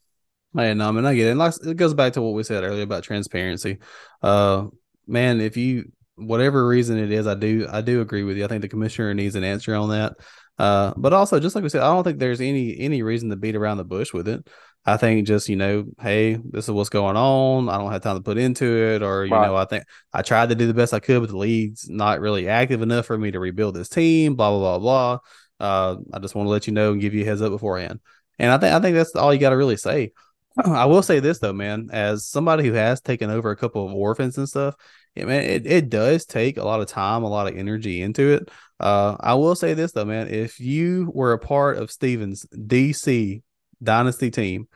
No, I mean I get it. And like, it goes back to what we said earlier about transparency. Uh, man, if you whatever reason it is, I do I do agree with you. I think the commissioner needs an answer on that. Uh, but also, just like we said, I don't think there's any any reason to beat around the bush with it. I think just you know, hey, this is what's going on. I don't have time to put into it, or you right. know, I think I tried to do the best I could, but the league's not really active enough for me to rebuild this team. Blah blah blah blah. Uh, I just want to let you know and give you a heads up beforehand. And I think I think that's all you got to really say. I will say this though, man, as somebody who has taken over a couple of orphans and stuff, yeah, man, it, it does take a lot of time, a lot of energy into it. Uh, I will say this though, man, if you were a part of Stephen's DC dynasty team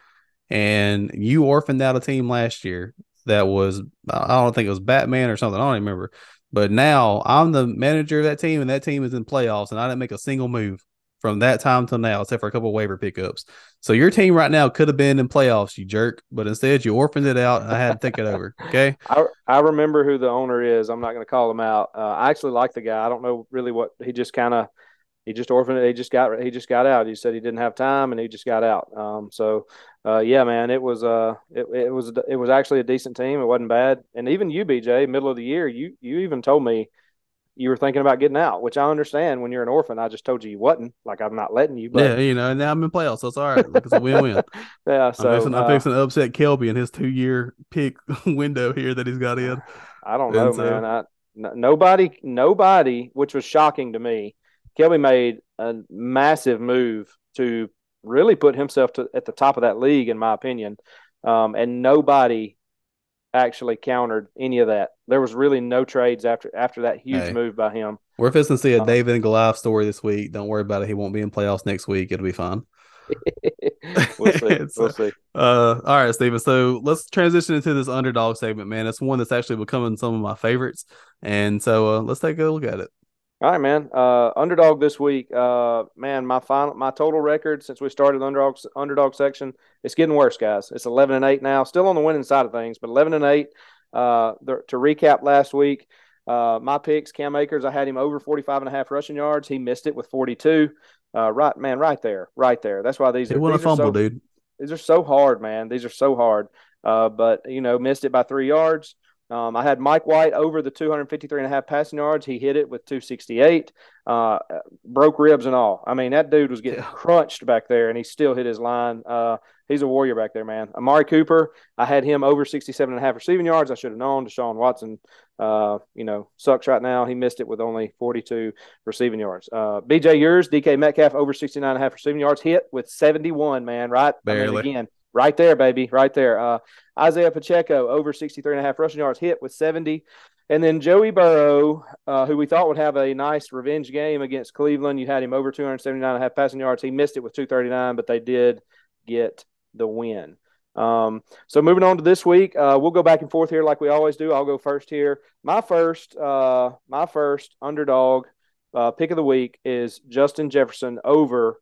and you orphaned out a team last year that was I don't think it was Batman or something, I don't remember. But now I'm the manager of that team and that team is in playoffs and I didn't make a single move from that time till now, except for a couple waiver pickups. So your team right now could have been in playoffs, you jerk, but instead you orphaned it out. I had to think it over. Okay. I, I remember who the owner is. I'm not going to call him out. Uh, I actually like the guy. I don't know really what he just kind of he just orphaned it. He just got he just got out. He said he didn't have time and he just got out. Um, so uh, yeah, man, it was uh it, it was it was actually a decent team. It wasn't bad. And even you, BJ, middle of the year, you you even told me you were thinking about getting out, which I understand when you're an orphan. I just told you you wasn't. Like I'm not letting you. But... Yeah, you know, and now I'm in playoffs, so it's all right. Like it's a win-win. yeah, so I'm fixing, uh, I'm fixing to upset Kelby in his two-year pick window here that he's got in. I don't know, man. I, n- nobody, nobody, which was shocking to me. Kelby made a massive move to really put himself to, at the top of that league, in my opinion. Um, and nobody actually countered any of that. There was really no trades after after that huge hey, move by him. We're fixing to see a um, David and Goliath story this week. Don't worry about it. He won't be in playoffs next week. It'll be fine. we'll see. we'll see. Uh, all right, Stephen. So let's transition into this underdog segment, man. It's one that's actually becoming some of my favorites, and so uh, let's take a look at it. All right, man. Uh, underdog this week. Uh, man, my final, my total record since we started the underdog underdog section, it's getting worse, guys. It's eleven and eight now. Still on the winning side of things, but eleven and eight. Uh, the, to recap last week, uh, my picks, Cam Akers, I had him over 45 and a half rushing yards. He missed it with 42. Uh, right, man, right there, right there. That's why these. He won a fumble, so, dude. These are so hard, man. These are so hard. Uh, but you know, missed it by three yards. Um, I had Mike White over the 253 and a half passing yards. He hit it with 268, uh, broke ribs and all. I mean, that dude was getting yeah. crunched back there, and he still hit his line. Uh, he's a warrior back there, man. Amari Cooper, I had him over 67 and a half receiving yards. I should have known. Deshaun Watson, uh, you know, sucks right now. He missed it with only 42 receiving yards. Uh, BJ yours, DK Metcalf over 69 and a half receiving yards, hit with 71, man, right? Barely. I mean, again, right there, baby, right there. Uh, Isaiah Pacheco over 63 and a half rushing yards hit with 70. And then Joey Burrow, uh, who we thought would have a nice revenge game against Cleveland. You had him over 279 and a half passing yards. He missed it with 239, but they did get the win. Um, so moving on to this week, uh, we'll go back and forth here like we always do. I'll go first here. My first, uh, my first underdog uh, pick of the week is Justin Jefferson over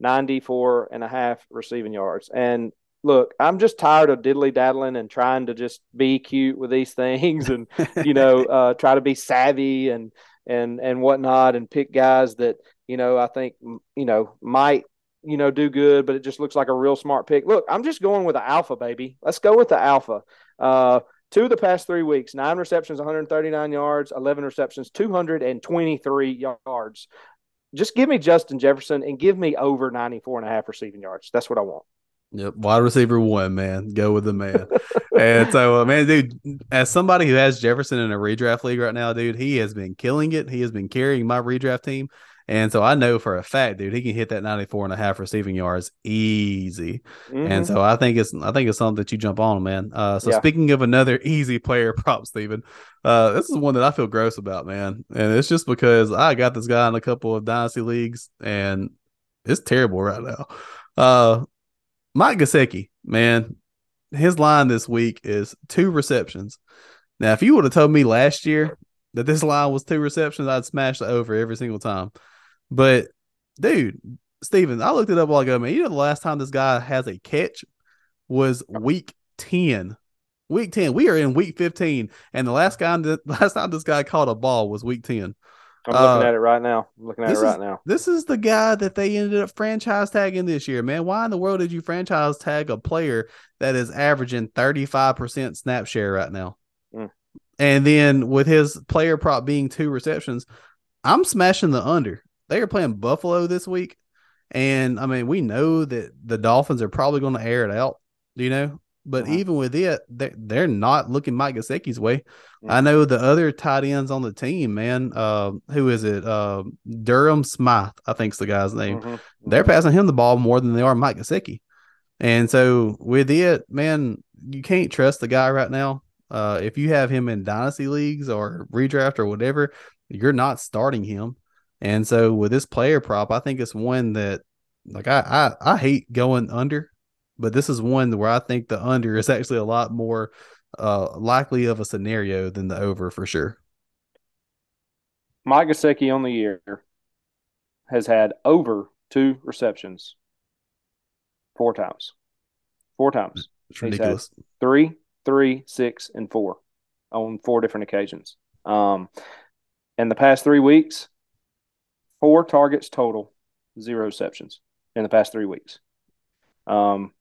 94 and a half receiving yards. And look, I'm just tired of diddly daddling and trying to just be cute with these things and, you know, uh, try to be savvy and, and, and whatnot and pick guys that, you know, I think, you know, might, you know, do good, but it just looks like a real smart pick. Look, I'm just going with the alpha, baby. Let's go with the alpha. Uh, two of the past three weeks, nine receptions, 139 yards, 11 receptions, 223 yards. Just give me Justin Jefferson and give me over 94 and a half receiving yards. That's what I want. Yep, wide receiver one, man. Go with the man. and so, uh, man, dude, as somebody who has Jefferson in a redraft league right now, dude, he has been killing it. He has been carrying my redraft team. And so I know for a fact, dude, he can hit that 94 and a half receiving yards easy. Mm-hmm. And so I think it's I think it's something that you jump on, man. Uh, so yeah. speaking of another easy player prop, Stephen, uh, this is one that I feel gross about, man. And it's just because I got this guy in a couple of dynasty leagues and it's terrible right now. Uh, Mike Gesicki, man, his line this week is two receptions. Now, if you would have told me last year that this line was two receptions, I'd smash the over every single time. But dude, Stephen, I looked it up while ago, man. You know the last time this guy has a catch was week 10. Week 10. We are in week 15. And the last guy the last time this guy caught a ball was week 10. I'm looking uh, at it right now. I'm looking at it right is, now. This is the guy that they ended up franchise tagging this year, man. Why in the world did you franchise tag a player that is averaging 35% snap share right now? Mm. And then with his player prop being two receptions, I'm smashing the under. They are playing Buffalo this week. And I mean, we know that the Dolphins are probably going to air it out, you know, but uh-huh. even with it, they're, they're not looking Mike Gesicki's way. I know the other tight ends on the team, man. Uh, who is it? Uh, Durham Smythe, I think's the guy's name. Mm-hmm. They're mm-hmm. passing him the ball more than they are Mike Gesicki. And so with it, man, you can't trust the guy right now. Uh, if you have him in dynasty leagues or redraft or whatever, you're not starting him. And so with this player prop, I think it's one that like I I, I hate going under but this is one where I think the under is actually a lot more uh, likely of a scenario than the over for sure. Mike Gesicki on the year has had over two receptions four times. Four times. It's ridiculous. three, three, six, and four on four different occasions. Um, in the past three weeks, four targets total, zero receptions in the past three weeks. Um,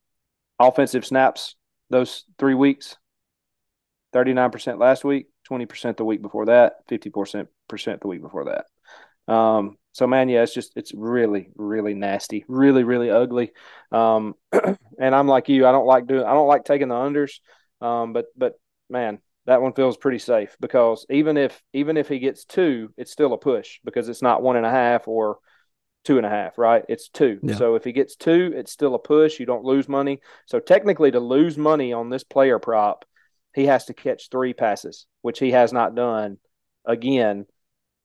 offensive snaps those three weeks 39% last week 20% the week before that 50% the week before that. Um, so man yeah it's just it's really really nasty really really ugly. Um, and i'm like you i don't like doing i don't like taking the unders um, but but man that one feels pretty safe because even if even if he gets two it's still a push because it's not one and a half or two and a half, right? It's two. Yeah. So if he gets two, it's still a push. You don't lose money. So technically, to lose money on this player prop, he has to catch three passes, which he has not done again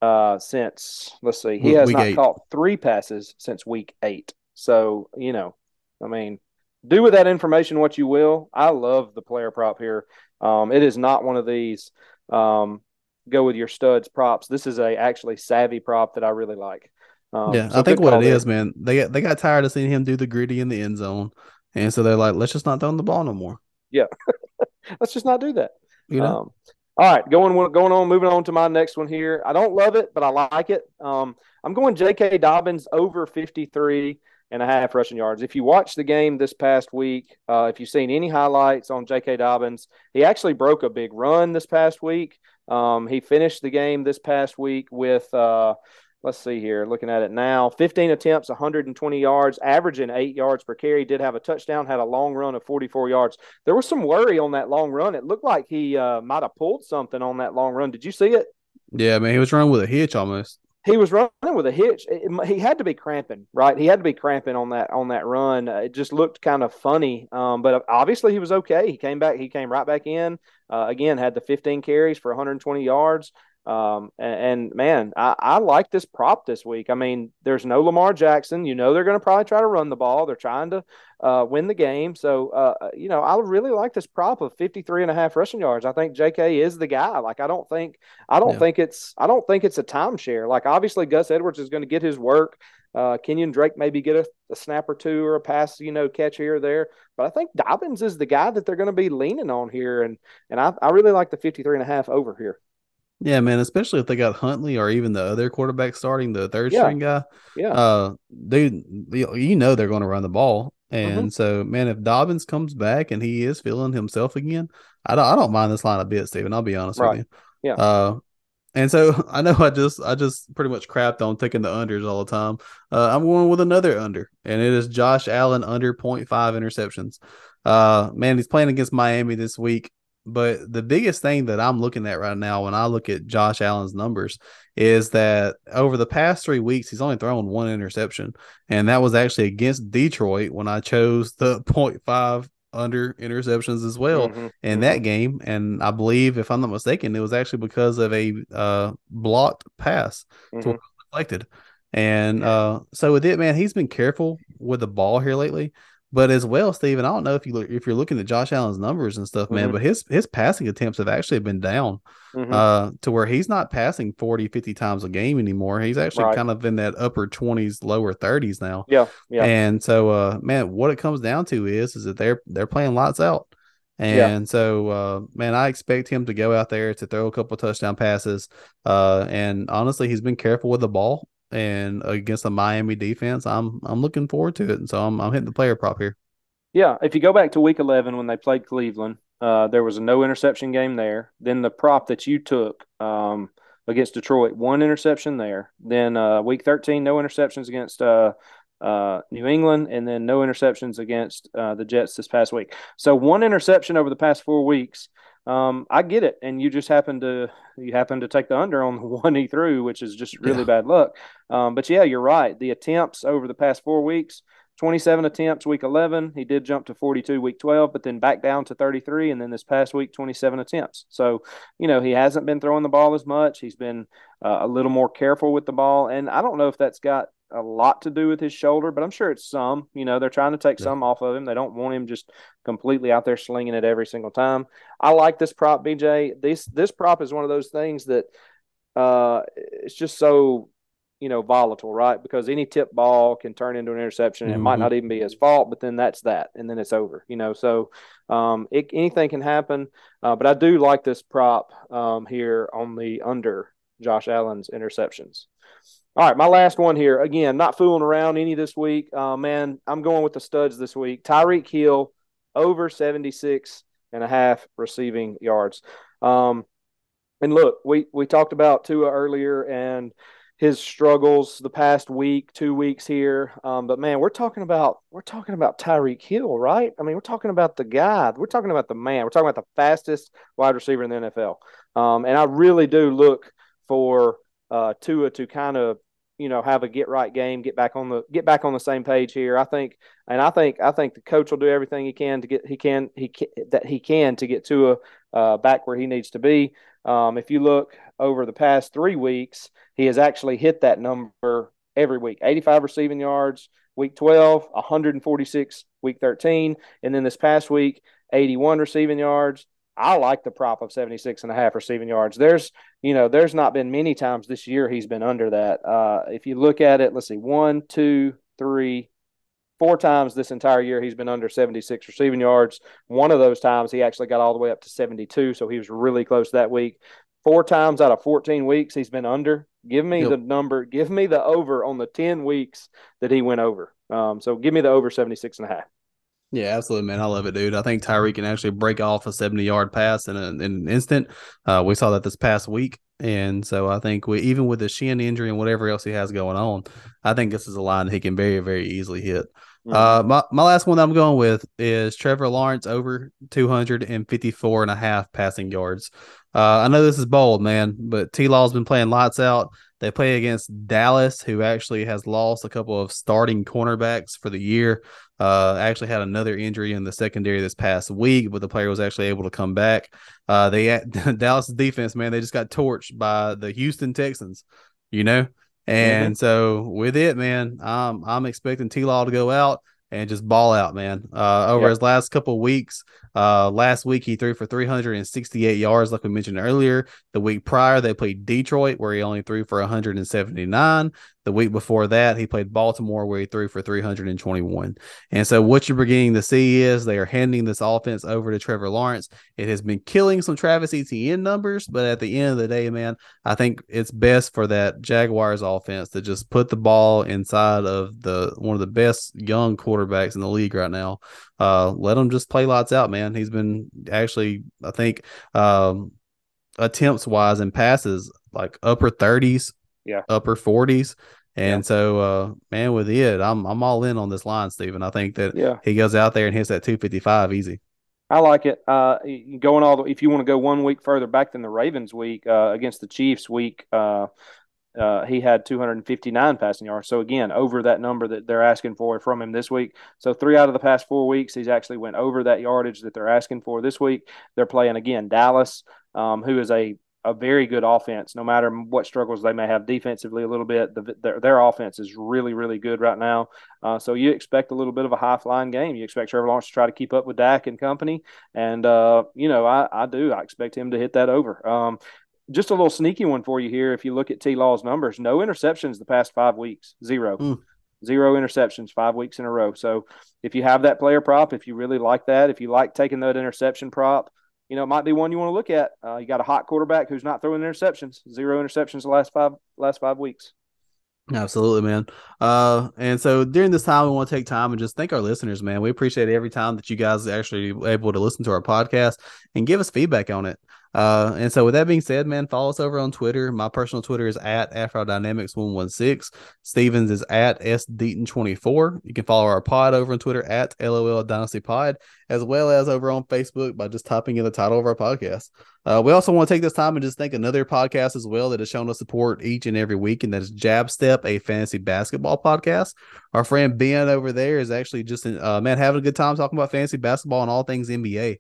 uh, since, let's see, he has not eight. caught three passes since week eight. So, you know, I mean, do with that information what you will. I love the player prop here. Um, it is not one of these um, go with your studs props. This is a actually savvy prop that I really like. Um, yeah, so I think what it there. is, man, they got, they got tired of seeing him do the griddy in the end zone, and so they're like, let's just not throw the ball no more. Yeah, let's just not do that. You know. Um, all right, going going on, moving on to my next one here. I don't love it, but I like it. Um, I'm going J.K. Dobbins over 53 and a half rushing yards. If you watched the game this past week, uh, if you've seen any highlights on J.K. Dobbins, he actually broke a big run this past week. Um, he finished the game this past week with. Uh, let's see here, looking at it now 15 attempts, 120 yards, averaging eight yards per carry. Did have a touchdown, had a long run of 44 yards. There was some worry on that long run. It looked like he uh, might have pulled something on that long run. Did you see it? Yeah, man, he was running with a hitch almost. he was running with a hitch. It, he had to be cramping, right? He had to be cramping on that on that run. Uh, it just looked kind of funny, um, but obviously he was okay. He came back. He came right back in. Uh, again, had the 15 carries for 120 yards. Um, and, and, man, I, I, like this prop this week. I mean, there's no Lamar Jackson. You know, they're going to probably try to run the ball. They're trying to uh, win the game. So, uh, uh you know, I really like this prop of 53 and a half rushing yards. I think JK is the guy. Like, I don't think, I don't yeah. think it's, I don't think it's a timeshare. Like, obviously, Gus Edwards is going to get his work. Uh, Kenyon Drake maybe get a, a, snap or two or a pass, you know, catch here or there. But I think Dobbins is the guy that they're going to be leaning on here. And, and I, I really like the 53 and a half over here. Yeah, man, especially if they got Huntley or even the other quarterback starting, the third yeah. string guy. Yeah. Uh, dude, you know they're going to run the ball. And mm-hmm. so, man, if Dobbins comes back and he is feeling himself again, I don't, I don't mind this line a bit, Stephen. I'll be honest right. with you. Yeah. Uh, and so I know I just I just pretty much crapped on taking the unders all the time. Uh, I'm going with another under, and it is Josh Allen under 0.5 interceptions. Uh, man, he's playing against Miami this week. But the biggest thing that I'm looking at right now when I look at Josh Allen's numbers is that over the past three weeks, he's only thrown one interception. And that was actually against Detroit when I chose the 0.5 under interceptions as well mm-hmm. in mm-hmm. that game. And I believe, if I'm not mistaken, it was actually because of a uh, blocked pass mm-hmm. deflected. And uh, so with it, man, he's been careful with the ball here lately. But as well, Stephen, I don't know if you look, if you're looking at Josh Allen's numbers and stuff, man, mm-hmm. but his his passing attempts have actually been down mm-hmm. uh, to where he's not passing 40, 50 times a game anymore. He's actually right. kind of in that upper 20s, lower 30s now. Yeah. Yeah. And so uh, man, what it comes down to is is that they're they're playing lights out. And yeah. so, uh, man, I expect him to go out there to throw a couple touchdown passes. Uh, and honestly, he's been careful with the ball and against the Miami defense, I'm I'm looking forward to it. And so I'm I'm hitting the player prop here. Yeah, if you go back to Week 11 when they played Cleveland, uh, there was a no interception game there. Then the prop that you took um, against Detroit, one interception there. Then uh, Week 13, no interceptions against uh, uh New England, and then no interceptions against uh, the Jets this past week. So one interception over the past four weeks um, I get it, and you just happen to you happen to take the under on the one he threw, which is just really yeah. bad luck. Um, but yeah, you're right. The attempts over the past four weeks, 27 attempts week 11. He did jump to 42 week 12, but then back down to 33, and then this past week 27 attempts. So you know he hasn't been throwing the ball as much. He's been uh, a little more careful with the ball, and I don't know if that's got a lot to do with his shoulder, but I'm sure it's some. You know, they're trying to take yeah. some off of him. They don't want him just completely out there slinging it every single time. I like this prop, BJ. This this prop is one of those things that uh, it's just so you know volatile, right? Because any tip ball can turn into an interception. Mm-hmm. It might not even be his fault, but then that's that, and then it's over. You know, so um, it, anything can happen. Uh, but I do like this prop um, here on the under Josh Allen's interceptions. All right, my last one here. Again, not fooling around any this week. Uh, man, I'm going with the studs this week. Tyreek Hill over 76 and a half receiving yards. Um, and look, we we talked about Tua earlier and his struggles the past week, two weeks here. Um, but man, we're talking about we're talking about Tyreek Hill, right? I mean, we're talking about the guy. We're talking about the man. We're talking about the fastest wide receiver in the NFL. Um, and I really do look for uh, Tua to kind of you know have a get right game, get back on the get back on the same page here. I think, and I think I think the coach will do everything he can to get he can he can, that he can to get to a uh, back where he needs to be. Um, if you look over the past three weeks, he has actually hit that number every week: 85 receiving yards, week 12, 146 week 13, and then this past week, 81 receiving yards. I like the prop of 76 and a half receiving yards. There's, you know, there's not been many times this year he's been under that. Uh, if you look at it, let's see, one, two, three, four times this entire year he's been under 76 receiving yards. One of those times he actually got all the way up to 72, so he was really close that week. Four times out of 14 weeks he's been under. Give me yep. the number, give me the over on the 10 weeks that he went over. Um, so give me the over 76 and a half. Yeah, absolutely, man. I love it, dude. I think Tyreek can actually break off a 70 yard pass in, a, in an instant. Uh, we saw that this past week. And so I think we, even with the shin injury and whatever else he has going on, I think this is a line he can very, very easily hit. Mm-hmm. Uh, my, my last one that I'm going with is Trevor Lawrence over 254 and a half passing yards. Uh, I know this is bold, man, but T Law's been playing lights out. They play against Dallas, who actually has lost a couple of starting cornerbacks for the year. Uh, actually had another injury in the secondary this past week, but the player was actually able to come back. Uh, they Dallas defense, man, they just got torched by the Houston Texans, you know. And mm-hmm. so with it, man, I'm I'm expecting T Law to go out and just ball out, man. Uh, over yep. his last couple weeks, uh, last week he threw for 368 yards, like we mentioned earlier. The week prior, they played Detroit, where he only threw for 179. The week before that, he played Baltimore, where he threw for 321. And so, what you're beginning to see is they are handing this offense over to Trevor Lawrence. It has been killing some Travis Etienne numbers, but at the end of the day, man, I think it's best for that Jaguars offense to just put the ball inside of the one of the best young quarterbacks in the league right now. Uh, let him just play lots out, man. He's been actually, I think, um, attempts wise and passes like upper 30s, yeah, upper 40s. And yeah. so, uh, man, with it, I'm I'm all in on this line, Stephen. I think that yeah. he goes out there and hits that 255 easy. I like it. Uh, going all the if you want to go one week further back than the Ravens week uh, against the Chiefs week, uh, he had 259 passing yards. So again, over that number that they're asking for from him this week. So three out of the past four weeks, he's actually went over that yardage that they're asking for this week. They're playing again Dallas, um, who is a a very good offense. No matter what struggles they may have defensively, a little bit, the, their, their offense is really, really good right now. Uh, so you expect a little bit of a high flying game. You expect Trevor Lawrence to try to keep up with Dak and company, and uh, you know I, I do. I expect him to hit that over. Um, just a little sneaky one for you here. If you look at T Law's numbers, no interceptions the past five weeks, zero. Mm. Zero interceptions five weeks in a row. So if you have that player prop, if you really like that, if you like taking that interception prop, you know, it might be one you want to look at. Uh, you got a hot quarterback who's not throwing interceptions, zero interceptions the last five last five weeks. Absolutely, man. Uh, and so during this time, we want to take time and just thank our listeners, man. We appreciate every time that you guys are actually able to listen to our podcast and give us feedback on it. Uh, and so with that being said, man, follow us over on Twitter. My personal Twitter is at AfroDynamics116. Stephens is at SDeaton24. You can follow our pod over on Twitter at LOL Dynasty Pod, as well as over on Facebook by just typing in the title of our podcast. Uh, we also want to take this time and just thank another podcast as well that has shown us support each and every week, and that is Jab Step, a fantasy basketball podcast. Our friend Ben over there is actually just, uh, man, having a good time talking about fantasy basketball and all things NBA.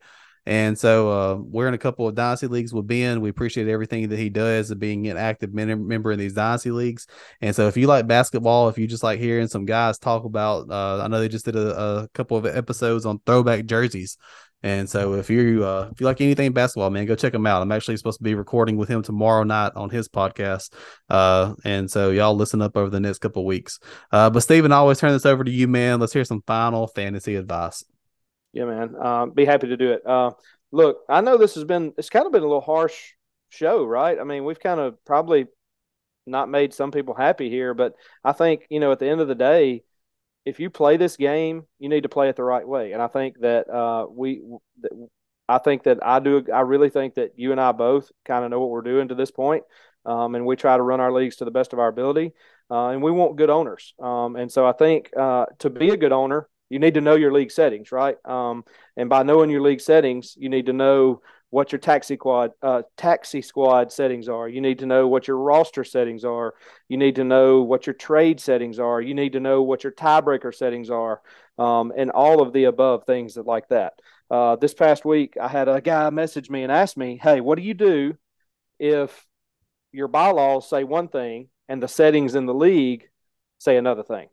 And so uh, we're in a couple of dynasty leagues with Ben. We appreciate everything that he does of being an active member in these dynasty leagues. And so if you like basketball, if you just like hearing some guys talk about, uh, I know they just did a, a, couple of episodes on throwback jerseys. And so if you uh, if you like anything basketball, man, go check him out. I'm actually supposed to be recording with him tomorrow night on his podcast. Uh, and so y'all listen up over the next couple of weeks. Uh, but Stephen, I always turn this over to you, man. Let's hear some final fantasy advice. Yeah, man. Uh, be happy to do it. Uh, look, I know this has been it's kind of been a little harsh show, right? I mean, we've kind of probably not made some people happy here, but I think you know at the end of the day, if you play this game, you need to play it the right way, and I think that uh, we. I think that I do. I really think that you and I both kind of know what we're doing to this point, um, and we try to run our leagues to the best of our ability. Uh, and we want good owners. Um, and so I think uh, to be a good owner, you need to know your league settings, right? Um, and by knowing your league settings, you need to know what your taxi squad uh, taxi squad settings are. You need to know what your roster settings are. You need to know what your trade settings are. You need to know what your tiebreaker settings are, um, and all of the above things that, like that. Uh, this past week, I had a guy message me and ask me, "Hey, what do you do if your bylaws say one thing and the settings in the league say another thing?"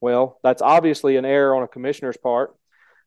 Well, that's obviously an error on a commissioner's part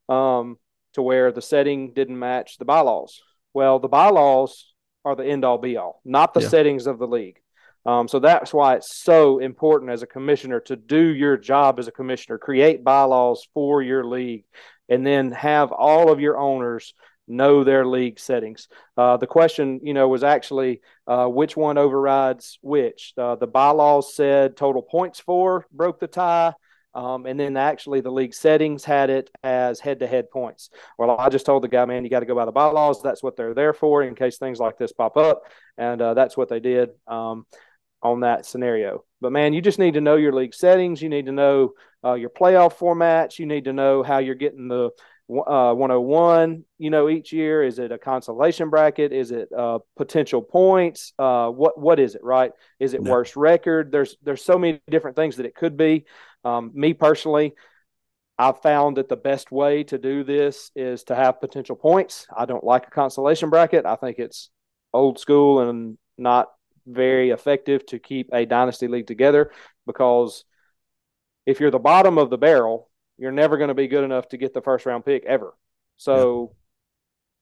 um, to where the setting didn't match the bylaws. Well, the bylaws are the end all be all, not the yeah. settings of the league. Um, so that's why it's so important as a commissioner to do your job as a commissioner, create bylaws for your league, and then have all of your owners know their league settings. Uh, the question, you know, was actually uh, which one overrides which. Uh, the bylaws said total points for broke the tie. Um, and then actually the league settings had it as head to head points. Well, I just told the guy, man, you got to go by the bylaws. That's what they're there for in case things like this pop up. And uh, that's what they did um, on that scenario. But man, you just need to know your league settings. You need to know uh, your playoff formats. You need to know how you're getting the uh, 101, you know, each year? Is it a consolation bracket? Is it uh, potential points? Uh, what what is it? Right? Is it no. worst record? There's there's so many different things that it could be. Um, me personally, I've found that the best way to do this is to have potential points. I don't like a consolation bracket. I think it's old school and not very effective to keep a dynasty league together because if you're the bottom of the barrel, you're never going to be good enough to get the first round pick ever. So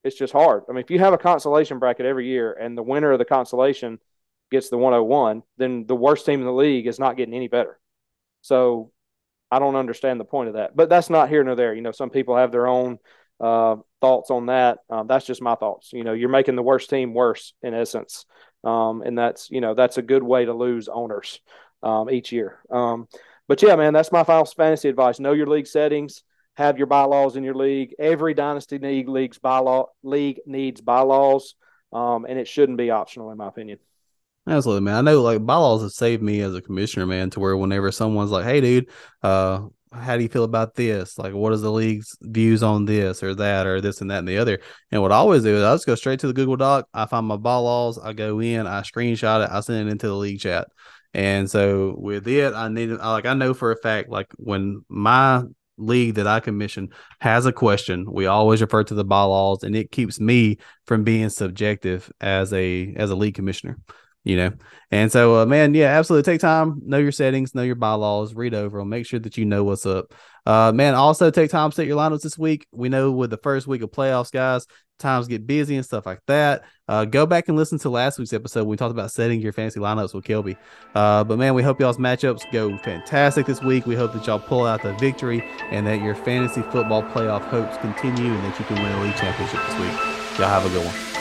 yeah. it's just hard. I mean, if you have a consolation bracket every year and the winner of the consolation gets the 101, then the worst team in the league is not getting any better. So I don't understand the point of that. But that's not here nor there. You know, some people have their own uh, thoughts on that. Um, that's just my thoughts. You know, you're making the worst team worse in essence. Um, and that's, you know, that's a good way to lose owners um, each year. Um, but yeah, man, that's my final fantasy advice. Know your league settings. Have your bylaws in your league. Every dynasty league leagues bylaw league needs bylaws, um, and it shouldn't be optional, in my opinion. Absolutely, man. I know like bylaws have saved me as a commissioner, man, to where whenever someone's like, "Hey, dude, uh, how do you feel about this? Like, what is the league's views on this or that or this and that and the other? And what I always do is I just go straight to the Google Doc. I find my bylaws. I go in. I screenshot it. I send it into the league chat. And so with it, I need like I know for a fact like when my league that I commission has a question, we always refer to the bylaws, and it keeps me from being subjective as a as a league commissioner. You know, and so uh, man, yeah, absolutely. Take time, know your settings, know your bylaws, read over them, make sure that you know what's up. Uh, man, also take time to set your lineups this week. We know with the first week of playoffs, guys, times get busy and stuff like that. Uh, go back and listen to last week's episode. When we talked about setting your fantasy lineups with Kelby. Uh, but man, we hope y'all's matchups go fantastic this week. We hope that y'all pull out the victory and that your fantasy football playoff hopes continue and that you can win a league championship this week. Y'all have a good one.